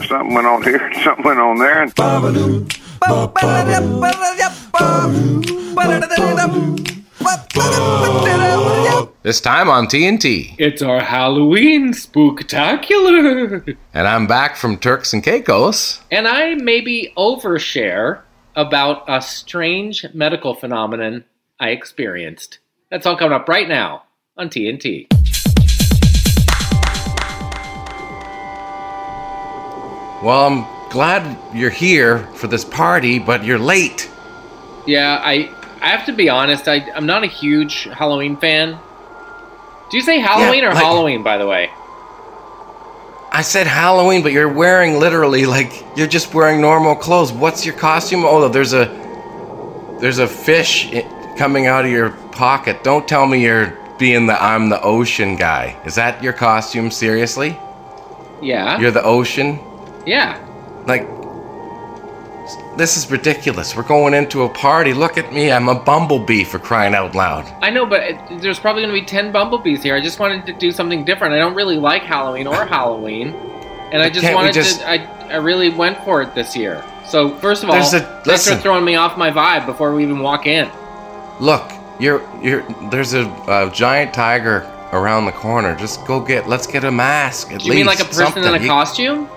Something went on here, something went on there. And This time on TNT. It's our Halloween spooktacular. And I'm back from Turks and Caicos. And I maybe overshare about a strange medical phenomenon I experienced. That's all coming up right now on TNT. Well, I'm glad you're here for this party, but you're late. Yeah, I I have to be honest, I, I'm not a huge Halloween fan. Do you say Halloween Yeah, or like- Halloween, by the way? I said Halloween, but you're wearing literally like you're just wearing normal clothes. What's your costume? Oh, there's a there's a fish coming out of your pocket. Don't tell me you're being the I'm the ocean guy. Is that your costume? Seriously? Yeah. You're the ocean? Yeah. Like this is ridiculous. We're going into a party. Look at me. I'm a bumblebee for crying out loud. I know, but it, there's probably going to be 10 bumblebees here. I just wanted to do something different. I don't really like Halloween or Halloween. And I just wanted just- to. I, I really went for it this year. So, first of all, There's a- listen. for throwing me off my vibe before we even walk in. Look, you're you're there's a, a giant tiger around the corner. Just go get let's get a mask at you mean like a least, person in a something. You- costume?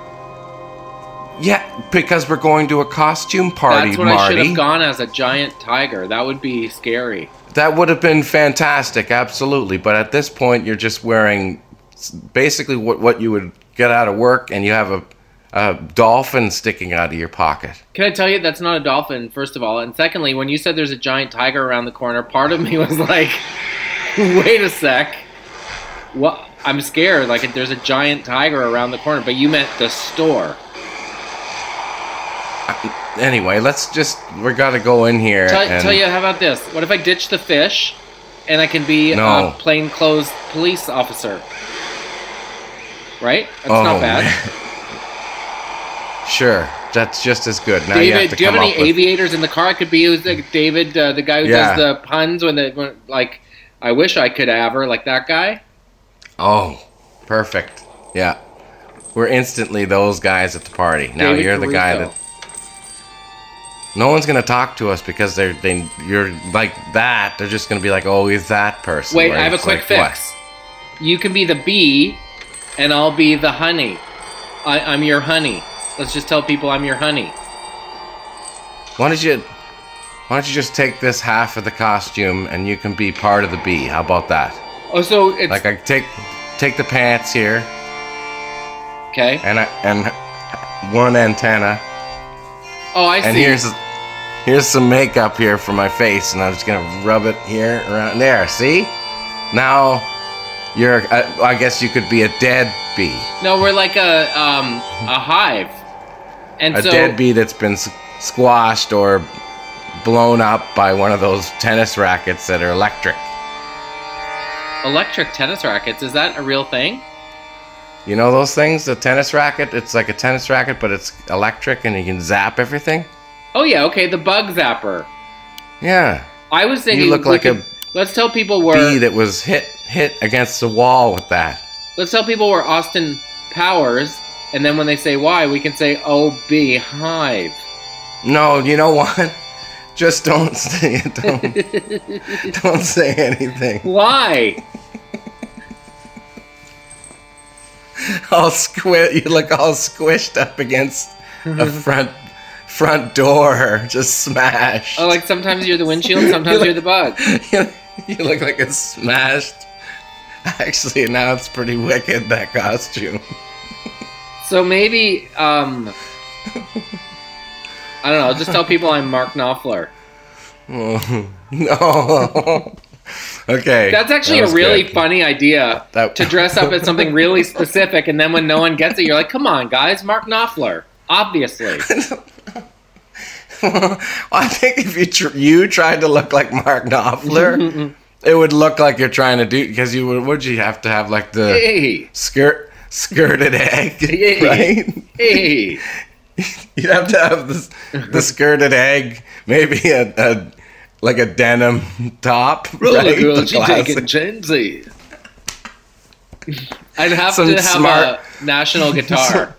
Yeah, because we're going to a costume party, That's what I should have gone as a giant tiger. That would be scary. That would have been fantastic, absolutely. But at this point, you're just wearing basically what what you would get out of work, and you have a, a dolphin sticking out of your pocket. Can I tell you that's not a dolphin, first of all? And secondly, when you said there's a giant tiger around the corner, part of me was like, wait a sec. What? I'm scared. Like, there's a giant tiger around the corner, but you meant the store. Anyway, let's just we got to go in here. Tell, and tell you, how about this? What if I ditch the fish and I can be No. a plainclothes police officer? Right? That's Oh, not bad. man. Sure, that's just as good. Now you have David, to do you have any with- aviators in the car? I could be who's like David, uh, the guy who Yeah. does the puns when the when, like. I wish I could have her like that guy. Oh, perfect. Yeah. We're instantly those guys at the party. Now David you're the guy that no one's gonna talk to us because they're they you're like that. They're just gonna be like, oh, he's that person. Wait, I have a quick like, what? fix. You can be the bee, and I'll be the honey. I, I'm your honey. Let's just tell people I'm your honey. Why don't you why don't you just take this half of the costume and you can be part of the bee? How about that? Oh, so it's Like I take take the pants here okay. and I, and one antenna Oh, I see. and here's here's some makeup here for my face, and I'm just gonna rub it here around there. See? Now you're. Uh, I guess you could be a dead bee, no, we're like a um a hive, and a so dead bee that's been s- squashed or blown up by one of those tennis rackets that are electric. electric tennis rackets is that a real thing? You know those things? The tennis racket. It's like a tennis racket, but it's electric, and you can zap everything. Oh yeah, okay, the bug zapper. Yeah, I was thinking you look like could- a Let's tell people where. bee where. that was hit hit against the wall with that. Let's tell people we're Austin Powers, and then when they say why, we can say oh bee hive. No, you know what? Just don't say it. Don't, don't say anything. Why? All squid. You look all squished up against a front front door, just smashed. Oh, like sometimes you're the windshield, sometimes you're the bug. you, you look like a smashed. Actually, now it's pretty wicked that costume. So maybe, um, I don't know. Just tell people I'm Mark Knopfler. no. Okay. That's actually that a really good. funny idea That- to dress up as something really specific, and then when no one gets it, you're like, "Come on, guys, Mark Knopfler." Obviously, I think if you tr- you tried to look like Mark Knopfler, it would look like you're trying to do because you would. Would you have to have like the hey, skirt skirted egg, Yeah. right? hey, You'd have to have the the skirted egg, maybe a, a like a denim top, right? The classic. chances. I'd have Some to have smart- a national guitar.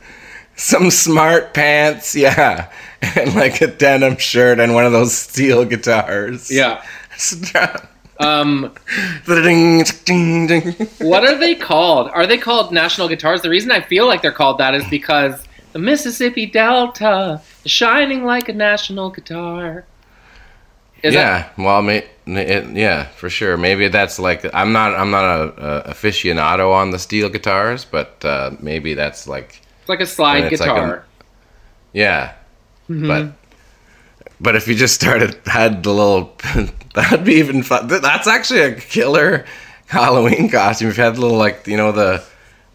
some smart pants, yeah, and like a denim shirt and one of those steel guitars. Yeah. Um, Ding, ding, ding. what are they called? Are they called national guitars? The reason I feel like they're called that is because the Mississippi Delta is shining like a national guitar. Is yeah, well, may, it, yeah, for sure. Maybe that's like I'm not I'm not a, a aficionado on the steel guitars, but uh, maybe that's like It's like a slide it's like a- guitar. yeah. Mm-hmm. But but if you just started had the little that'd be even fun. That's actually a killer Halloween costume. If you had the little like you know the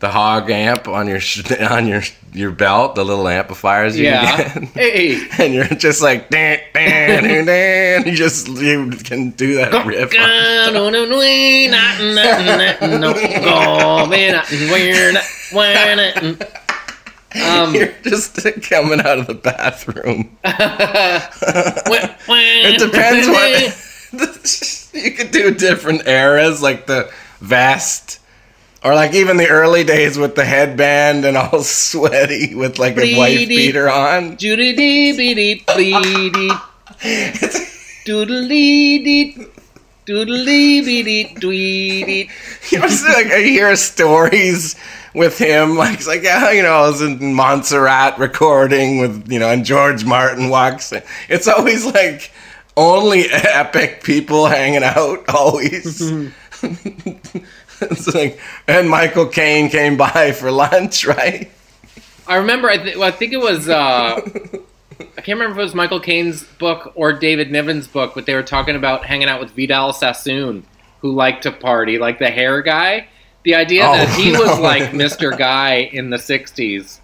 the hog amp on your on your your belt, the little amplifiers you yeah. hey. And you're just like, dan, dan, dan, dan. you just you can do that riff. Um, You're just coming out of the bathroom. It depends what you could do different eras, like the vest, or like even the early days with the headband and all sweaty with like a wife beater on. Judy dee bee dee blee dee. Doodly dee. Doodly bee dee dwee dee. You know, it's like I hear stories with him, like it's like yeah, you know, I was in Montserrat recording with you know, and George Martin walks. in. It's always like only epic people hanging out. Always. it's like, and Michael Caine came by for lunch, right? I remember. I, th- well, I think it was. Uh, I can't remember if it was Michael Caine's book or David Niven's book, but they were talking about hanging out with Vidal Sassoon, who liked to party, like the hair guy. The idea Oh, that he was like Mr. Guy in the '60s.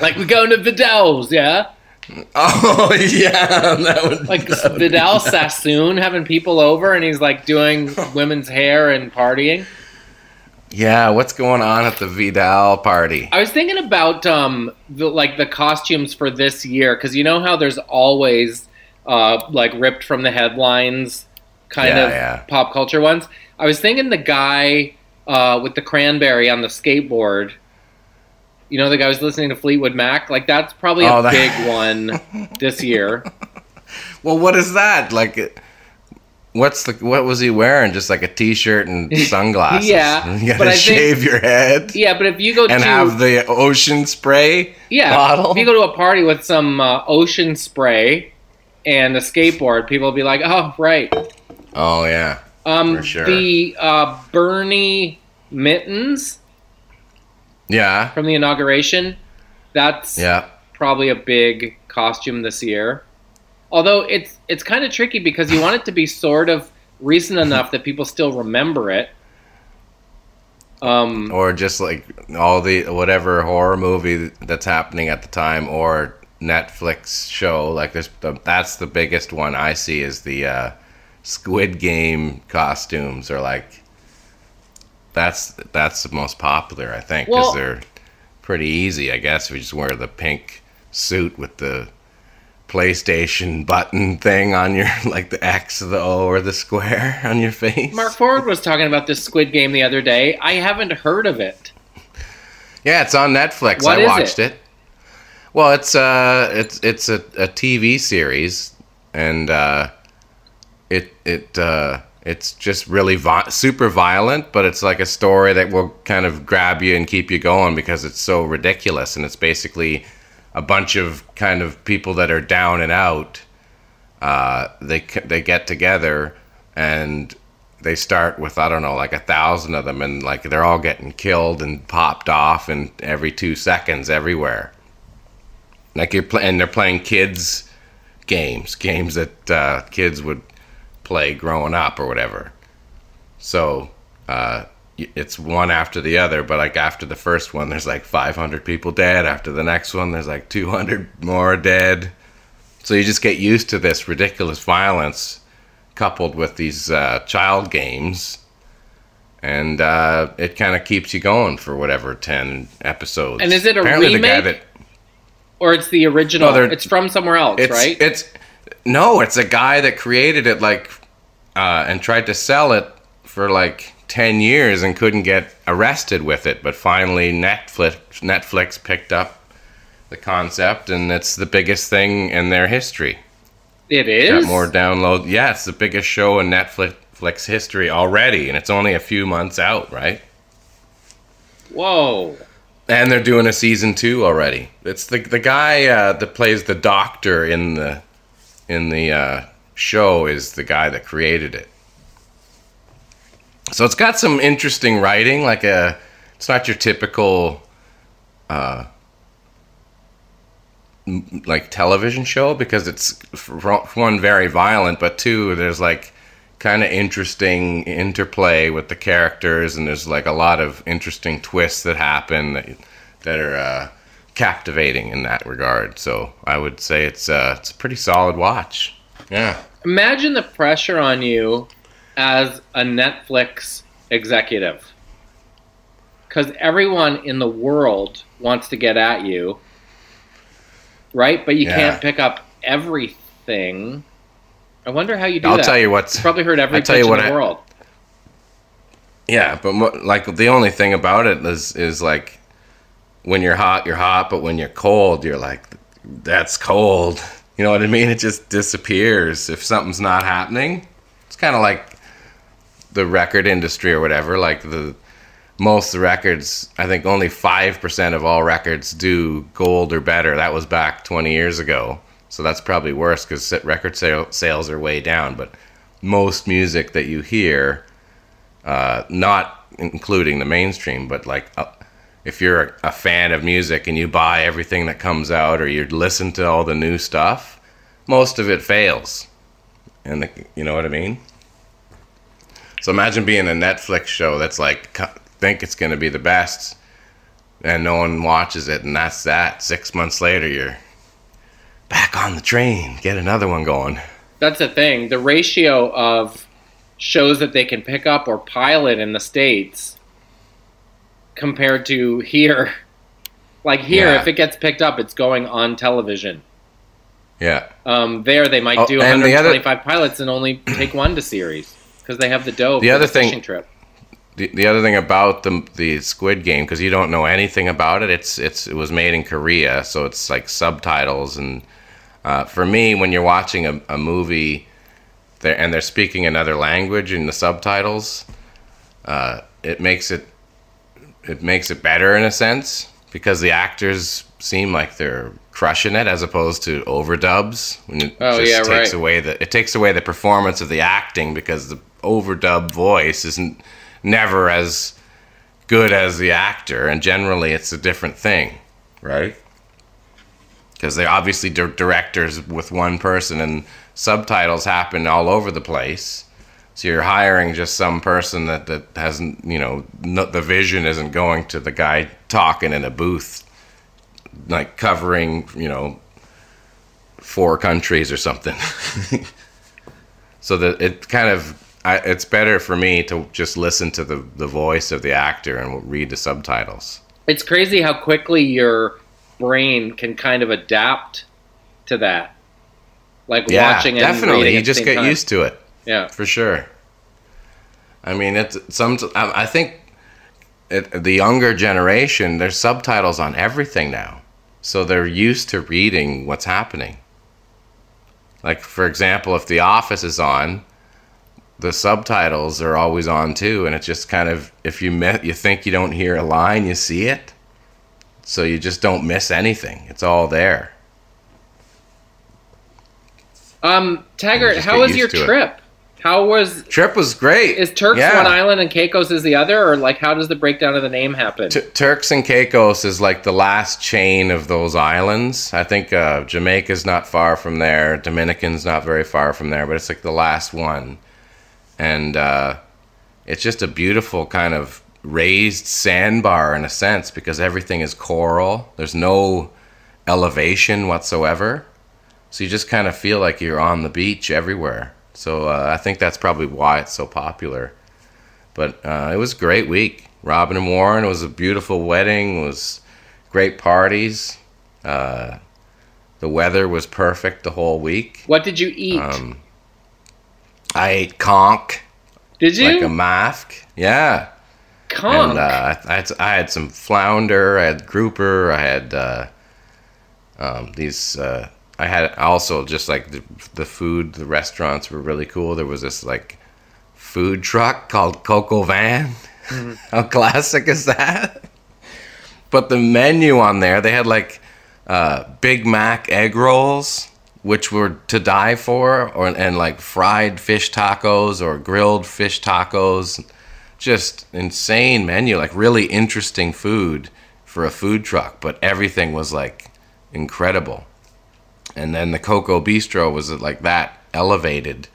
Like we're going to Vidal's, yeah. Oh yeah, that would Like that would Vidal Sassoon having people over, and he's like doing women's hair and partying. Yeah, what's going on at the Vidal party? I was thinking about um the, like the costumes for this year because you know how there's always uh like ripped from the headlines kind Yeah, of yeah. pop culture ones. I was thinking the guy uh with the cranberry on the skateboard. You know the guy who's listening to Fleetwood Mac. Like that's probably a Oh, that- big one this year. Well, what is that? Like, what's the what was he wearing? Just like a t-shirt and sunglasses. Yeah, you gotta I think- shave your head Yeah, but if you go and to have the ocean spray. Yeah, bottle. if you go to a party with some uh, ocean spray and a skateboard, people will be like, "Oh, right." Oh yeah, Um, For sure. The uh, Bernie mittens yeah, from the inauguration. That's yeah. probably a big costume this year. Although it's it's kind of tricky because you want it to be sort of recent enough that people still remember it. Um, Or just like all the whatever horror movie that's happening at the time, or Netflix show. Like this, the, that's the biggest one I see is the uh, Squid Game costumes. or like that's that's the most popular, I think, because Well- they're pretty easy. I guess if you just wear the pink suit with the PlayStation button thing on your like the X, the O, or the square on your face. Mark Ford was talking about this Squid Game the other day. I haven't heard of it. Yeah, it's on Netflix. What I watched it? it? Well, it's uh, it's it's a, a TV series, and uh, it it uh, it's just really vi- super violent, but it's like a story that will kind of grab you and keep you going because it's so ridiculous, and it's basically a bunch of kind of people that are down and out. Uh, they they get together and they start with I don't know like a thousand of them, and like they're all getting killed and popped off, and every two seconds everywhere. Like you're playing, they're playing kids games, games that uh, kids would play growing up or whatever. So uh, it's one after the other, but like after the first one, there's like 500 people dead. After the next one, there's like 200 more dead. So you just get used to this ridiculous violence coupled with these uh, child games, and uh, it kind of keeps you going for whatever 10 episodes. And is it a Apparently the guy that- Or it's the original. No, it's from somewhere else, it's right? it's no, it's a guy that created it like uh, and tried to sell it for like 10 years and couldn't get arrested with it, but finally Netflix Netflix picked up the concept and it's the biggest thing in their history. It is Got more download. Yeah, it's the biggest show in Netflix history already and it's only a few months out, right? Whoa. And they're doing a season 2 already. It's the the guy uh, that plays the doctor in the in the uh, show is the guy that created it. So it's got some interesting writing, like a. It's not your typical, uh, m- like television show because it's for one very violent, but two there's like kind of interesting interplay with the characters, and there's like a lot of interesting twists that happen that, that are uh, captivating in that regard. So I would say it's uh, it's a pretty solid watch. Yeah. Imagine the pressure on you as a Netflix executive. Because everyone in the world wants to get at you, right? But you Yeah. can't pick up everything. I wonder how you do it. I'll that. tell you what's You've probably heard every I'll tell pitch you in what the I- world. Yeah, but mo- like the only thing about it is is like when you're hot, you're hot, but when you're cold, you're like that's cold. You know what I mean? It just disappears if something's not happening. It's kind of like the record industry or whatever. Like the most records, I think only five percent of all records do gold or better. That was back 20 years ago, so that's probably worse because record sale, sales are way down. But most music that you hear uh, not including the mainstream, but like uh, if you're a, fan of music and you buy everything that comes out or you listen to all the new stuff, most of it fails. And the, you know what I mean? So imagine being a Netflix show that's like think it's going to be the best and no one watches it and that's that. 6 months later you're back on the train, get another one going. That's the thing. The ratio of shows that they can pick up or pilot in the States compared to here. Like here, Yeah. if it gets picked up, it's going on television. Yeah. Um, there, they might Oh, do and the other- pilots and only take one to series because they have the dough. The for other the thing- trip. the, the other thing about the the Squid Game because you don't know anything about it. It's it's it was made in Korea, so it's like subtitles and uh, for me when you're watching a, a movie there and they're speaking another language in the subtitles, uh, it makes it it makes it better in a sense because the actors seem like they're crushing it as opposed to overdubs. When it Oh, just yeah, takes right. away the it takes away the performance of the acting because the overdub voice isn't never as good as the actor, and generally it's a different thing, right? Because they're obviously di- directors with one person, and subtitles happen all over the place. So you're hiring just some person that, that hasn't, you know, no, the vision isn't going to the guy talking in a booth, like covering, you know, four countries or something. so that it kind of I, it's better for me to just listen to the, the voice of the actor and read the subtitles. It's crazy how quickly your brain can kind of adapt to that. Like Yeah, watching and definitely. You just get time. used to it Yeah. for sure. I mean, it's some. I think it, the younger generation, there's subtitles on everything now, so they're used to reading what's happening. Like for example, if The Office is on, the subtitles are always on too, and it's just kind of if you met, you think you don't hear a line, you see it, so you just don't miss anything. It's all there. Um, Taggart, how was your trip? it. How was Trip was great. is Turks Yeah. one island and Caicos is the other, or like how does the breakdown of the name happen? T- Turks and Caicos is like the last chain of those islands. I think uh, Jamaica's not far from there. Dominican's not very far from there, but it's like the last one. And uh, it's just a beautiful kind of raised sandbar in a sense because everything is coral. There's no elevation whatsoever. So you just kind of feel like you're on the beach everywhere. So uh, I think that's probably why it's so popular. But uh, it was a great week. Robin and Warren it was a beautiful wedding. It was great parties. Uh, the weather was perfect the whole week. what did you eat? Um, I ate conch. Did you? like a mask? Yeah. Conch. And uh, I, had, I had some flounder, I had grouper, I had uh, um, these. I had also just like the, the food, the restaurants were really cool. There was this like food truck called Coco Van. How classic is that? But the menu on there, they had like uh, Big Mac egg rolls, which were to die for, or and like fried fish tacos or grilled fish tacos. Just insane menu, like really interesting food for a food truck, but everything was like incredible. And then the Coco Bistro was like that elevated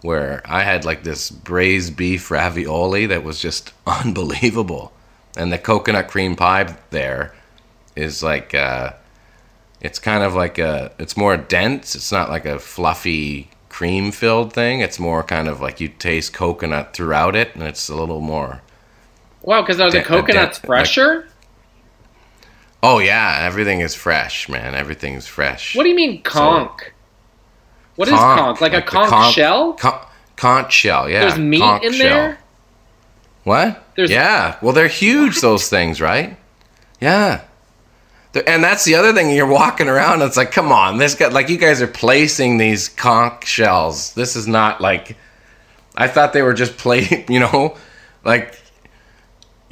where I had like this braised beef ravioli that was just unbelievable. And the coconut cream pie there is like uh it's kind of like a it's more dense. It's not like a fluffy cream filled thing. It's more kind of like you taste coconut throughout it and it's a little more wow, because the de- a coconut's de- fresher. Oh yeah, everything is fresh, man. Everything's fresh. what do you mean conch? What is conch? Like, a the conch, shell? Con- conch shell, yeah. There's meat conch in shell. there. What? There's- yeah. Well, they're huge. Those things, right? Yeah. They're, and that's the other thing. You're walking around. It's like, come on, this guy. Like you guys are placing these conch shells. This is not like. I thought they were just play. You know, like.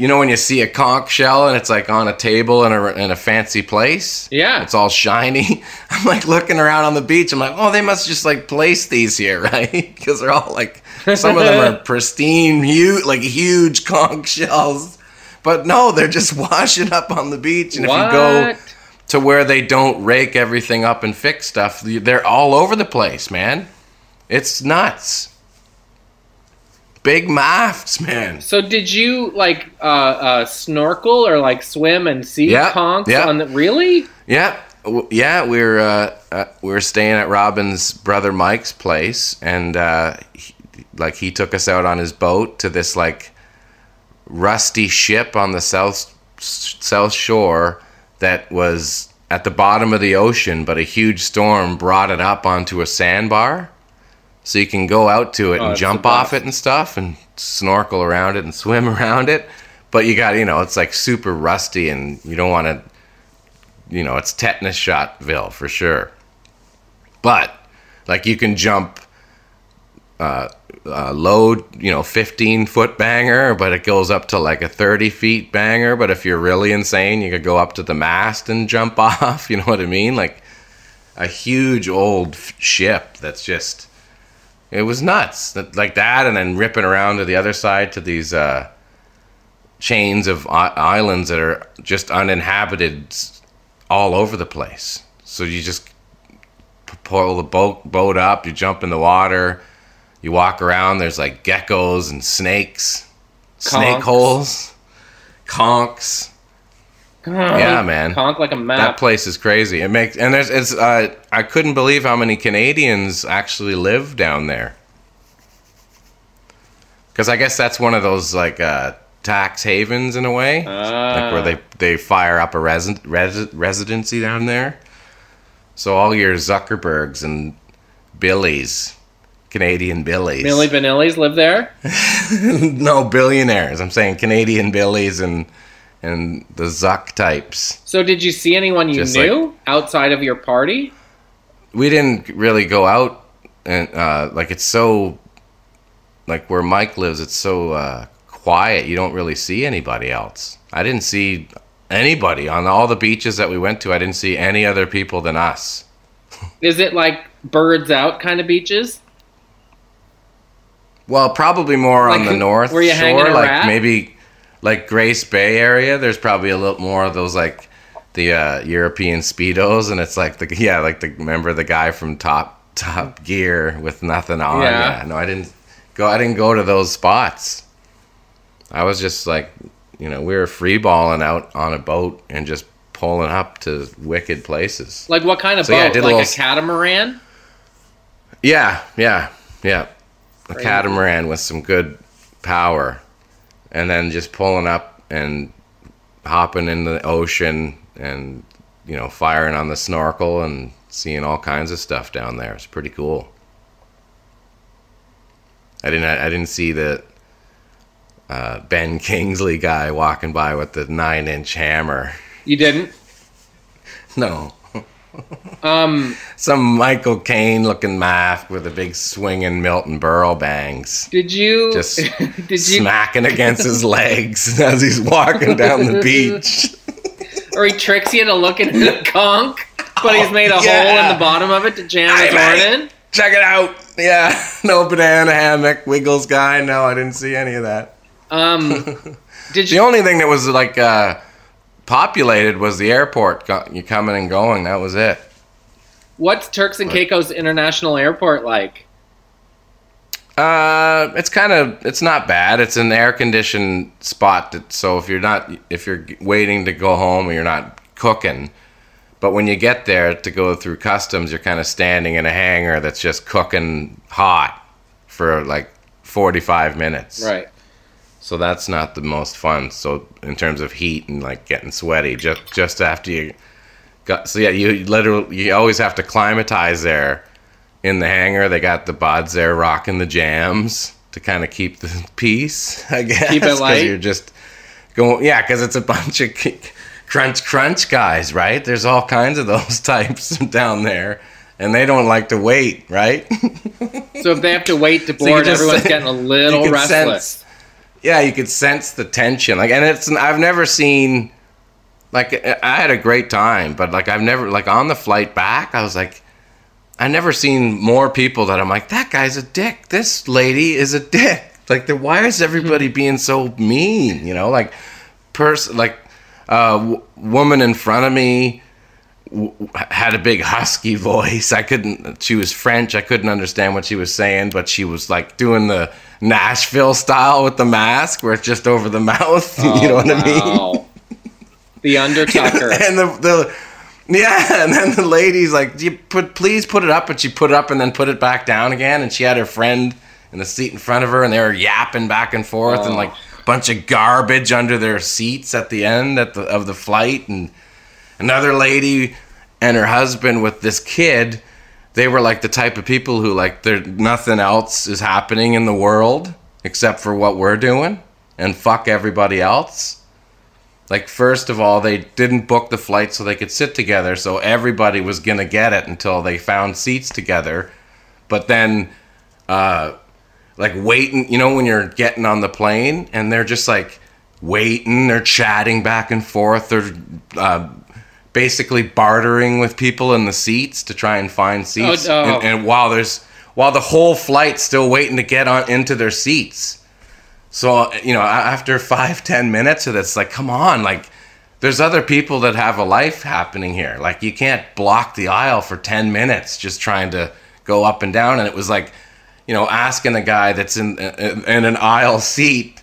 You know when you see a conch shell and it's like on a table in a in a fancy place. Yeah. It's all shiny. I'm like looking around on the beach. I'm like, oh, they must just like place these here, right? Because they're all like, some of them are pristine, huge, like huge conch shells. But no, they're just washing up on the beach. And if you go to where they don't rake everything up and fix stuff, they're all over the place, man. It's nuts. Big mafts, man. So did you like uh, uh, snorkel or like swim and see Yeah, conchs yeah. on the really? Yeah, yeah, we are uh, uh, we were staying at Robin's brother Mike's place, and uh, he, like he took us out on his boat to this like rusty ship on the south south shore that was at the bottom of the ocean, but a huge storm brought it up onto a sandbar. So you can go out to it Oh, and jump off it and stuff and snorkel around it and swim around it. But you got, you know, it's like super rusty and you don't want to you know, it's tetanus shotville for sure. But like you can jump uh, uh, low, you know, 15 foot banger, but it goes up to like a 30 feet banger. But if you're really insane, you could go up to the mast and jump off. You know what I mean? Like a huge old f- ship that's just, it was nuts. That- Like that, and then ripping around to the other side to these uh, chains of islands that are just uninhabited all over the place. So you just pull the boat boat up, you jump in the water, you walk around. There's like geckos and snakes, snake holes, conchs. Yeah, man. Conch like a That place is crazy. It makes and there's it's uh, I couldn't believe how many Canadians actually live down there. Because I guess that's one of those like uh, tax havens in a way, like where they they fire up a resi- resi- residency down there. So all your Zuckerbergs and Billies, Canadian Billies, Milli Vanilli's live there. no billionaires. I'm saying Canadian Billies and and the Zuck types. So did you see anyone you Just knew outside of your party? we didn't really go out and uh, like it's so like where Mike lives it's so uh, quiet you don't really see anybody else I didn't see anybody on all the beaches that we went to I didn't see any other people than us Is it like birds out kind of beaches? well probably more on the north were you shore like rat? maybe like Grace Bay area there's probably a little more of those like the uh, European speedos and it's like the yeah like the remember the guy from Top Top Gear with nothing on Yeah. yeah no I didn't go I didn't go to those spots I was just like you know we were free balling out on a boat and just pulling up to wicked places Like what kind of So, boat? yeah, I did like a little- catamaran? Yeah, yeah, yeah. A Crazy. catamaran with some good power, and then just pulling up and hopping in the ocean and you know firing on the snorkel and seeing all kinds of stuff down there. It's pretty cool. I didn't. I didn't see the uh, Ben Kingsley guy walking by with the nine-inch hammer. You didn't. No, Um, some Michael Caine looking mask with a big swinging Milton Berle bangs, did you? just did you? smacking against his legs as he's walking down the beach. Or he tricks you into looking at a conch, but he's made a hole yeah. in the bottom of it to jam his horn in. Check it out. Yeah, no banana hammock, Wiggles guy. No, I didn't see any of that. Um, did The only thing that was like uh, populated was the airport. You coming and going. That was it. What's Turks and Caicos International Airport like? Uh, it's kind of it's not bad. It's an air conditioned spot. That, so if you're not if you're waiting to go home or you're not cooking, but when you get there to go through customs, you're kind of standing in a hangar that's just cooking hot for like 45 minutes. Right. So that's not the most fun. So in terms of heat and like getting sweaty, just just after you got so yeah, you literally you always have to climatize there in the hangar. They got the buds there rocking the jams to kind of keep the peace. I guess Keep it light? You're just going yeah, because it's a bunch of crunch crunch guys, right? There's all kinds of those types down there. And they don't like to wait, right? So if they have to wait to board, just- everyone's getting a little restless. Yeah, you could sense the tension. Like, and it's I've never seen like I had a great time, but like I've never like on the flight back, I was like, I never seen more people that I'm like that guy's a dick. This lady is a dick. Like, the, why is everybody being so mean? You know, like person like uh, w- woman in front of me had a big husky voice. I couldn't. She was French. I couldn't understand what she was saying, but she was like doing the Nashville style with the mask, where it's just over the mouth. you know oh, what I mean? The Undertaker and the the yeah, and then the lady's like, "You put please put it up," and she put it up and then put it back down again. And she had her friend in the seat in front of her, and they were yapping back and forth, and Oh. like a bunch of garbage under their seats at the end at the, of the flight, and another lady and her husband with this kid. They were like the type of people who like there nothing else is happening in the world except for what we're doing, and fuck everybody else. Like first of all, they didn't book the flight so they could sit together, so everybody was gonna get it until they found seats together. But then, uh, like waiting, you know, when you're getting on the plane and they're just like waiting, they're chatting back and forth, they're uh, basically bartering with people in the seats to try and find oh, seats. Oh, no. And, and while there's while the whole flight's still waiting to get on into their seats. So you know, after five ten minutes of this, like, come on, like, there's other people that have a life happening here. Like, you can't block the aisle for ten minutes just trying to go up and down. And it was like, you know, asking a guy that's in in, in an aisle seat,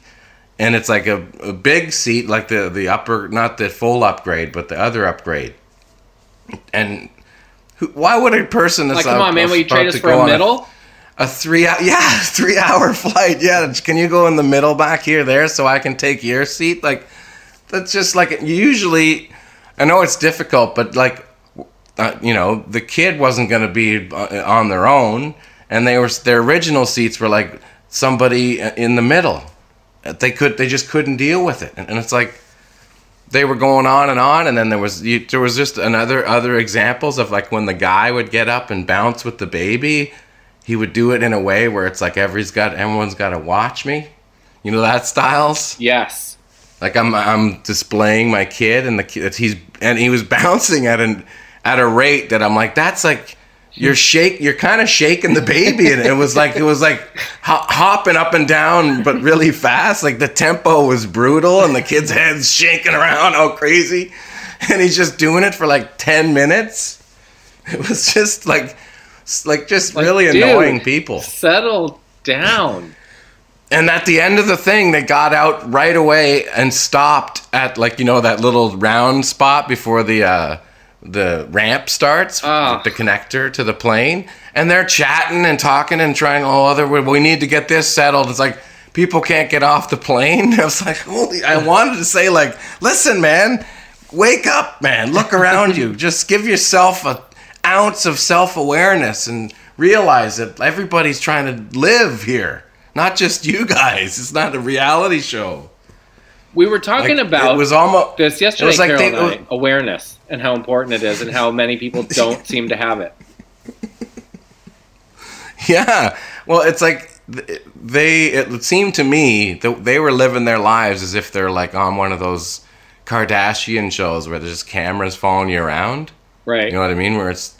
and it's like a, a big seat, like the the upper, not the full upgrade, but the other upgrade. And who, why would a person that's like, come on, man, will you trade us for a middle? a three hour, yeah, three hour flight. Yeah, can you go in the middle back here, there, so I can take your seat? Like, that's just like usually. I know it's difficult, but like, uh, you know, the kid wasn't going to be uh, on their own, and they were their original seats were like somebody in the middle. They could, they just couldn't deal with it, and, and it's like they were going on and on and then there was you, there was just another other examples of like when the guy would get up and bounce with the baby he would do it in a way where it's like everybody's got everyone's got to watch me. You know that styles? Yes. like i'm i'm displaying my kid and the kid he's and he was bouncing at an at a rate that i'm like that's like you're shake you're kind of shaking the baby and it was like it was like ho- hopping up and down but really fast like the tempo was brutal and the kid's head's shaking around all crazy and he's just doing it for like 10 minutes it was just like like just Like, really dude. annoying people Settle down. and at the end of the thing, they got out right away and stopped at like you know that little round spot before the uh, the ramp starts, Ah. the connector to the plane, and they're chatting and talking and trying. Oh, other we need to get this settled. It's like people can't get off the plane. I was like, holy! I wanted to say like, listen, man, wake up, man, look around you. Just give yourself a ounce of self awareness and realize that everybody's trying to live here. Not just you guys. It's not a reality show. We were talking Like, about it was almost this yesterday, was like Carol they- I, awareness and how important it is and how many people don't seem to have it. Yeah. Well, it's like they. It seemed to me that they were living their lives as if they're like on one of those Kardashian shows where there's just cameras following you around. Right. You know what I mean? Where it's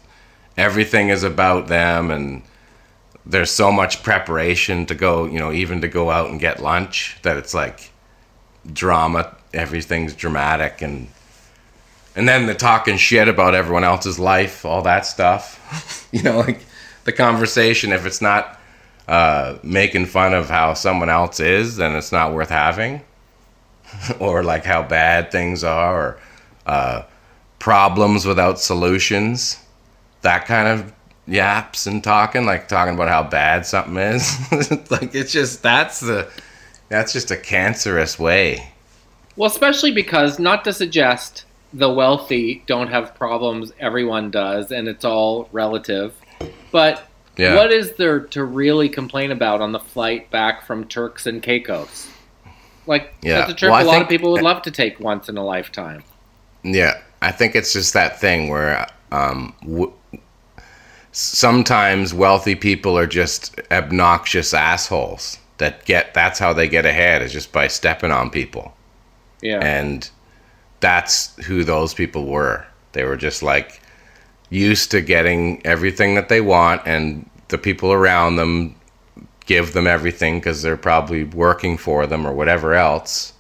everything is about them and there's so much preparation to go, you know, even to go out and get lunch that it's like drama, everything's dramatic and and then the talking shit about everyone else's life, all that stuff. you know, like the conversation if it's not uh, making fun of how someone else is, then it's not worth having. or like how bad things are or uh, problems without solutions that kind of yaps and talking like talking about how bad something is like it's just that's the that's just a cancerous way Well, especially because not to suggest the wealthy don't have problems, everyone does, and it's all relative. But Yeah. what is there to really complain about on the flight back from Turks and Caicos? Like Yeah. that's a trip Well, a lot think- of people would love to take once in a lifetime. yeah i think it's just that thing where um w- sometimes wealthy people are just obnoxious assholes that get that's how they get ahead is just by stepping on people. Yeah. and that's who those people were. They were just like used to getting everything that they want and the people around them give them everything because they're probably working for them or whatever else.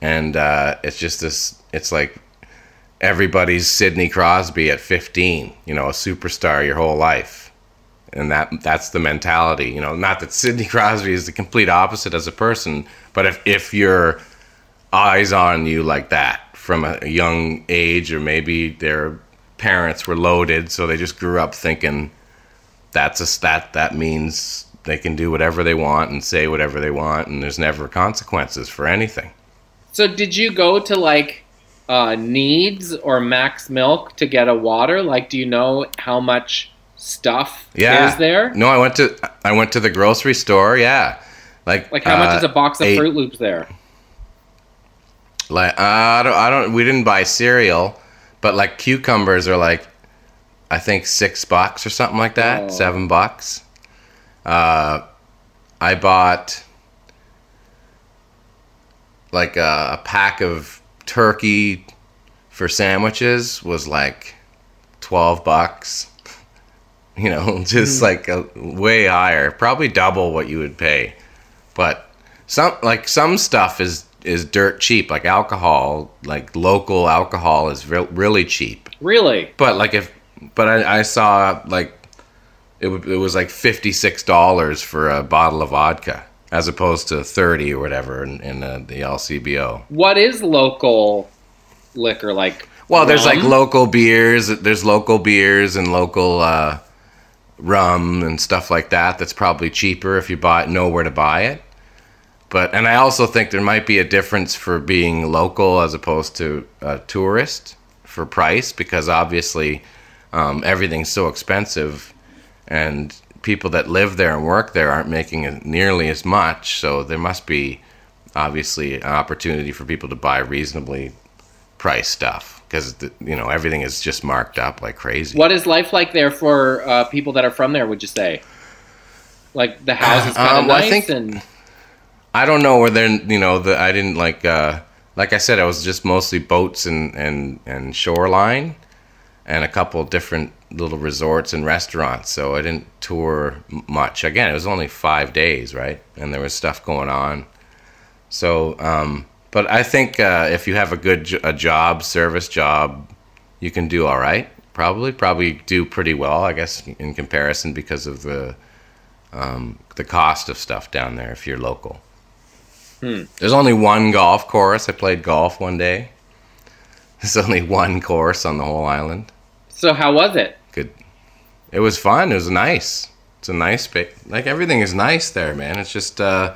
And uh, it's just this it's like everybody's sidney crosby at 15 you know a superstar your whole life and that that's the mentality you know not that sidney crosby is the complete opposite as a person but if, if you're eyes on you like that from a young age, or maybe their parents were loaded, so they just grew up thinking that's a stat that means they can do whatever they want and say whatever they want, and there's never consequences for anything. So did you go to like uh, Needs or Mac's Milk to get a water? Like, do you know how much stuff Yeah, is there? No, I went to I went to the grocery store. Yeah, like Like, how much uh, is a box of eight- Froot Loops there? Like uh, I don't, I don't. We didn't buy cereal, but like cucumbers are like, I think six bucks or something like that. Oh. Seven bucks. Uh, I bought like a, a pack of turkey for sandwiches was like twelve bucks. You know, just like a, way higher, probably double what you would pay. But some like some stuff is is dirt cheap, like alcohol, like local alcohol is re- really cheap. Really? But like if, but I, I saw like it, w- it was like fifty six dollars for a bottle of vodka as opposed to thirty or whatever in, in uh, the LCBO. What is local liquor like? Well, there's like local beers. There's local beers and local uh, rum and stuff like that. That's probably cheaper if you buy know where to buy it. But and I also think there might be a difference for being local as opposed to a tourist for price because obviously um, everything's so expensive and people that live there and work there aren't making nearly as much. So there must be obviously an opportunity for people to buy reasonably priced stuff because you know everything is just marked up like crazy. What is life like there for uh, people that are from there? Would you say? Like the houses kind of Um, well, I think- and I don't know where they're you know the I didn't like uh like I said I was just mostly boats and and and shoreline and a couple different little resorts and restaurants so I didn't tour much again it was only 5 days right and there was stuff going on so um but I think uh, if you have a good a job service job you can do all right probably probably do pretty well I guess in comparison because of the um, the cost of stuff down there if you're local there's only one golf course. I played golf one day. There's only one course on the whole island. so how was it? Good. It was fun. It was nice. It's a nice space. Like everything is nice there, man. It's just uh,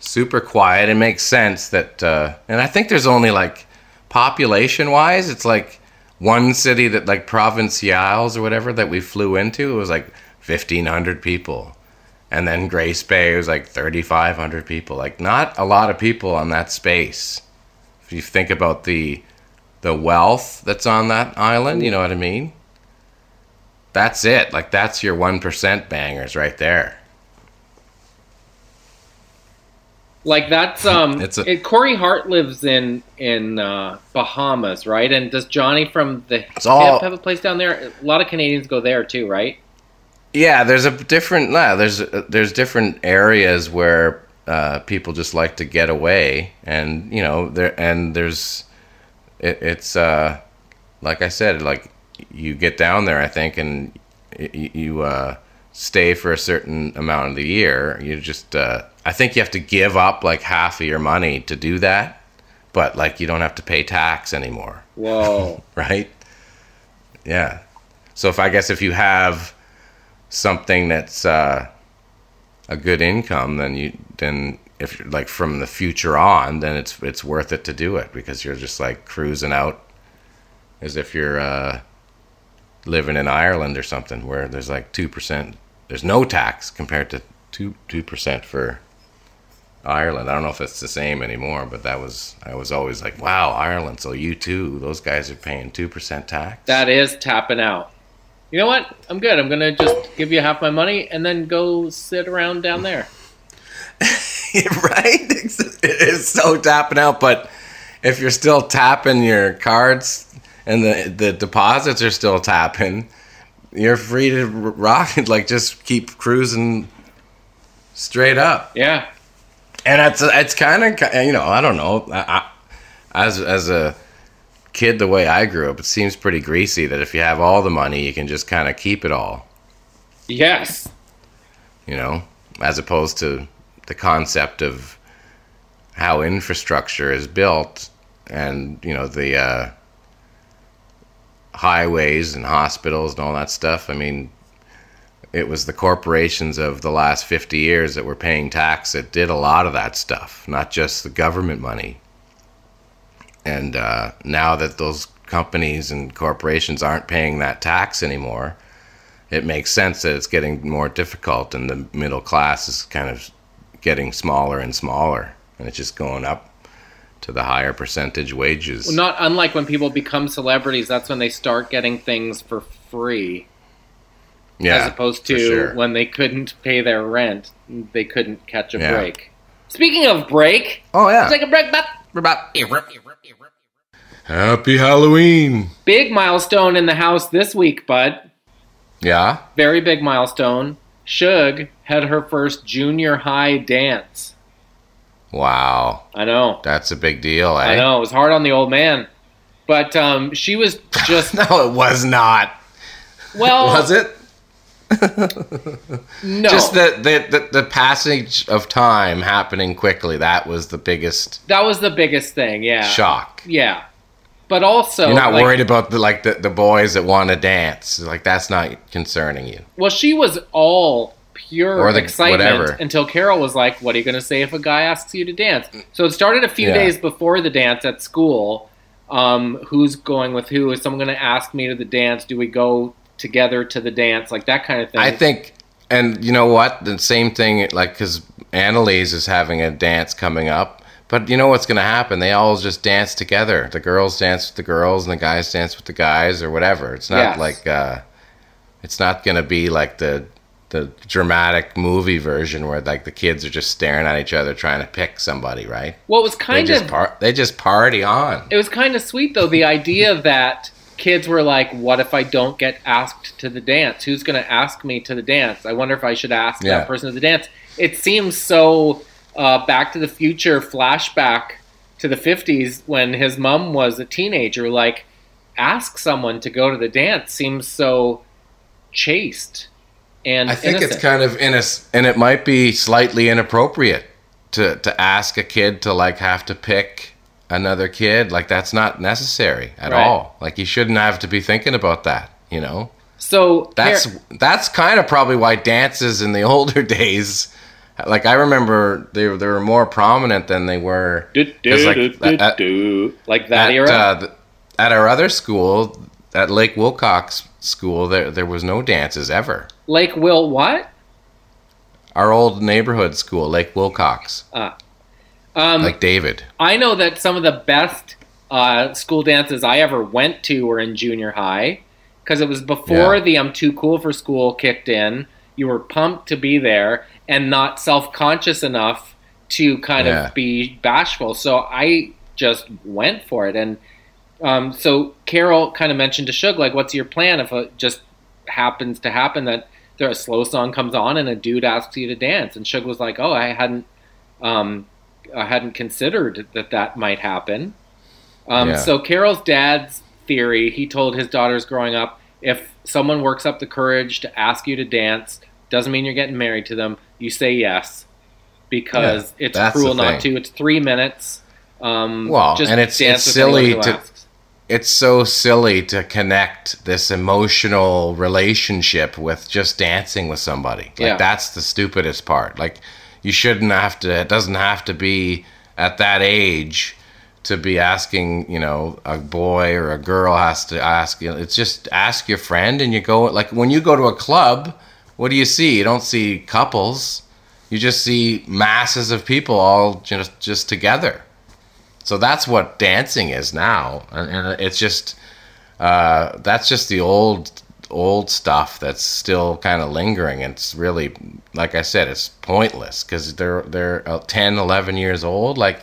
super quiet. It makes sense that, uh, and I think there's only like population wise, it's like one city that like Providenciales or whatever that we flew into. It was like 1,500 people, And then Grace Bay was like 3,500 people. Like not a lot of people on that space. If you think about the the wealth that's on that island, you know what I mean? That's it. Like that's your 1% bangers right there. Like that's um. It's a- it, Corey Hart lives in in uh, Bahamas, right? And does Johnny from the It's all- have a place down there? A lot of Canadians go there too, right? Yeah, there's a different. Yeah, there's there's different areas where uh, people just like to get away, and you know there and there's it, it's uh, like I said, like you get down there, I think, and y- you uh, stay for a certain amount of the year. You just uh, I think you have to give up like half of your money to do that, but like you don't have to pay tax anymore Whoa. right? Yeah. So if I guess if you have something that's uh, a good income, then you then if like from the future on, then it's it's worth it to do it because you're just like cruising out as if you're uh, living in Ireland or something where there's like two percent. There's no tax compared to two two percent for Ireland. I don't know if it's the same anymore, but that was I was always like, wow, Ireland. So U2, those guys are paying two percent tax. That is tapping out. You know what? I'm good. I'm gonna just give you half my money and then go sit around down there. right? It's, it is so tapping out, but if you're still tapping your cards and the the deposits are still tapping, you're free to rock it. Like just keep cruising straight up. Yeah. And it's it's kind of you know I don't know I, I, as as a kid the way I grew up, it seems pretty greasy that if you have all the money, you can just kind of keep it all. Yes. you know, as opposed to the concept of how infrastructure is built and, you know, the uh, highways and hospitals and all that stuff. I mean, it was the corporations of the last 50 years that were paying tax that did a lot of that stuff, not just the government money. And uh, now that those companies and corporations aren't paying that tax anymore, it makes sense that it's getting more difficult and the middle class is kind of getting smaller and smaller and it's just going up to the higher percentage wages. Well, not unlike when people become celebrities, that's when they start getting things for free. Yeah, as opposed to sure. when they couldn't pay their rent, they couldn't catch a Yeah. break. Speaking of break, Oh yeah. take a break. But Happy Halloween. big milestone in the house this week, bud. Yeah. Very big milestone. Shug had her first junior high dance. Wow. I know. That's a big deal, eh? I know. It was hard on the old man. But um, she was just, No, it was not. well, Was it? no. Just the, the, the, the passage of time happening quickly. That was the biggest that was the biggest thing, yeah. shock. Yeah. But also, You're not like, worried about the like the, the boys that want to dance. Like that's not concerning you. Well, she was all pure Or the- excitement whatever. until Carol was like, "What are you going to say if a guy asks you to dance?" So it started a few Yeah. days before the dance at school. Um, who's going with who? Is someone going to ask me to the dance? Do we go together to the dance? Like that kind of thing. I think, and you know what? The same thing, like, because Annalise is having a dance coming up. But you know what's going to happen? They all just dance together. The girls dance with the girls, and the guys dance with the guys, or whatever. It's not Yes. like, uh, it's not going to be like the the dramatic movie version where like the kids are just staring at each other trying to pick somebody, right? Well, it was They kind just of par- they just party on. it was kind of sweet though the idea that kids were like, "What if I don't get asked to the dance? Who's going to ask me to the dance? I wonder if I should ask Yeah. that person to the dance." It seems so uh, Back to the Future flashback to the '50s when his mom was a teenager. Like, ask someone to go to the dance seems so chaste and I think innocent. it's kind of in a, and it might be slightly inappropriate to to ask a kid to like have to pick another kid. Like that's not necessary at Right. all. Like you shouldn't have to be thinking about that. You know, so. that's here- that's kind of probably why dances in the older days. Like I remember they were- they were more prominent than they were. Because, like, at- like that at, era. uh, at our other school, at Lake Wilcox School, there there was no dances ever. Lake Will what? our old neighborhood school, Lake Wilcox, Uh, um, like David. I know that some of the best uh, school dances I ever went to were in junior high because it was before Yeah. the "I'm too cool for school" kicked in. You were pumped to be there and not self-conscious enough to kind Yeah. of be bashful. So I just went for it, and um, so Carol kind of mentioned to Shug, like, "What's your plan if it just happens to happen that there a slow song comes on and a dude asks you to dance?" And Shug was like, "Oh, I hadn't." Um, I hadn't considered that that might happen. Um, Yeah. So Carol's dad's theory, he told his daughters growing up, if someone works up the courage to ask you to dance, doesn't mean you're getting married to them. You say yes because it's cruel not to. It's three minutes. Um, Well, just and it's- it's silly to- asks. It's so silly to connect this emotional relationship with just dancing with somebody. Like Yeah. that's the stupidest part. Like you shouldn't have to. It doesn't have to be at that age to be asking. You know, a boy or a girl has to ask. You know, it's just ask your friend, and you go. Like when you go to a club, what do you see? You don't see couples. You just see masses of people all just just together. So that's what dancing is now, and, and it's just uh, that's just the old old stuff that's still kind of lingering. It's really, like I said, it's pointless because they're they're uh, 10, 11 years old. Like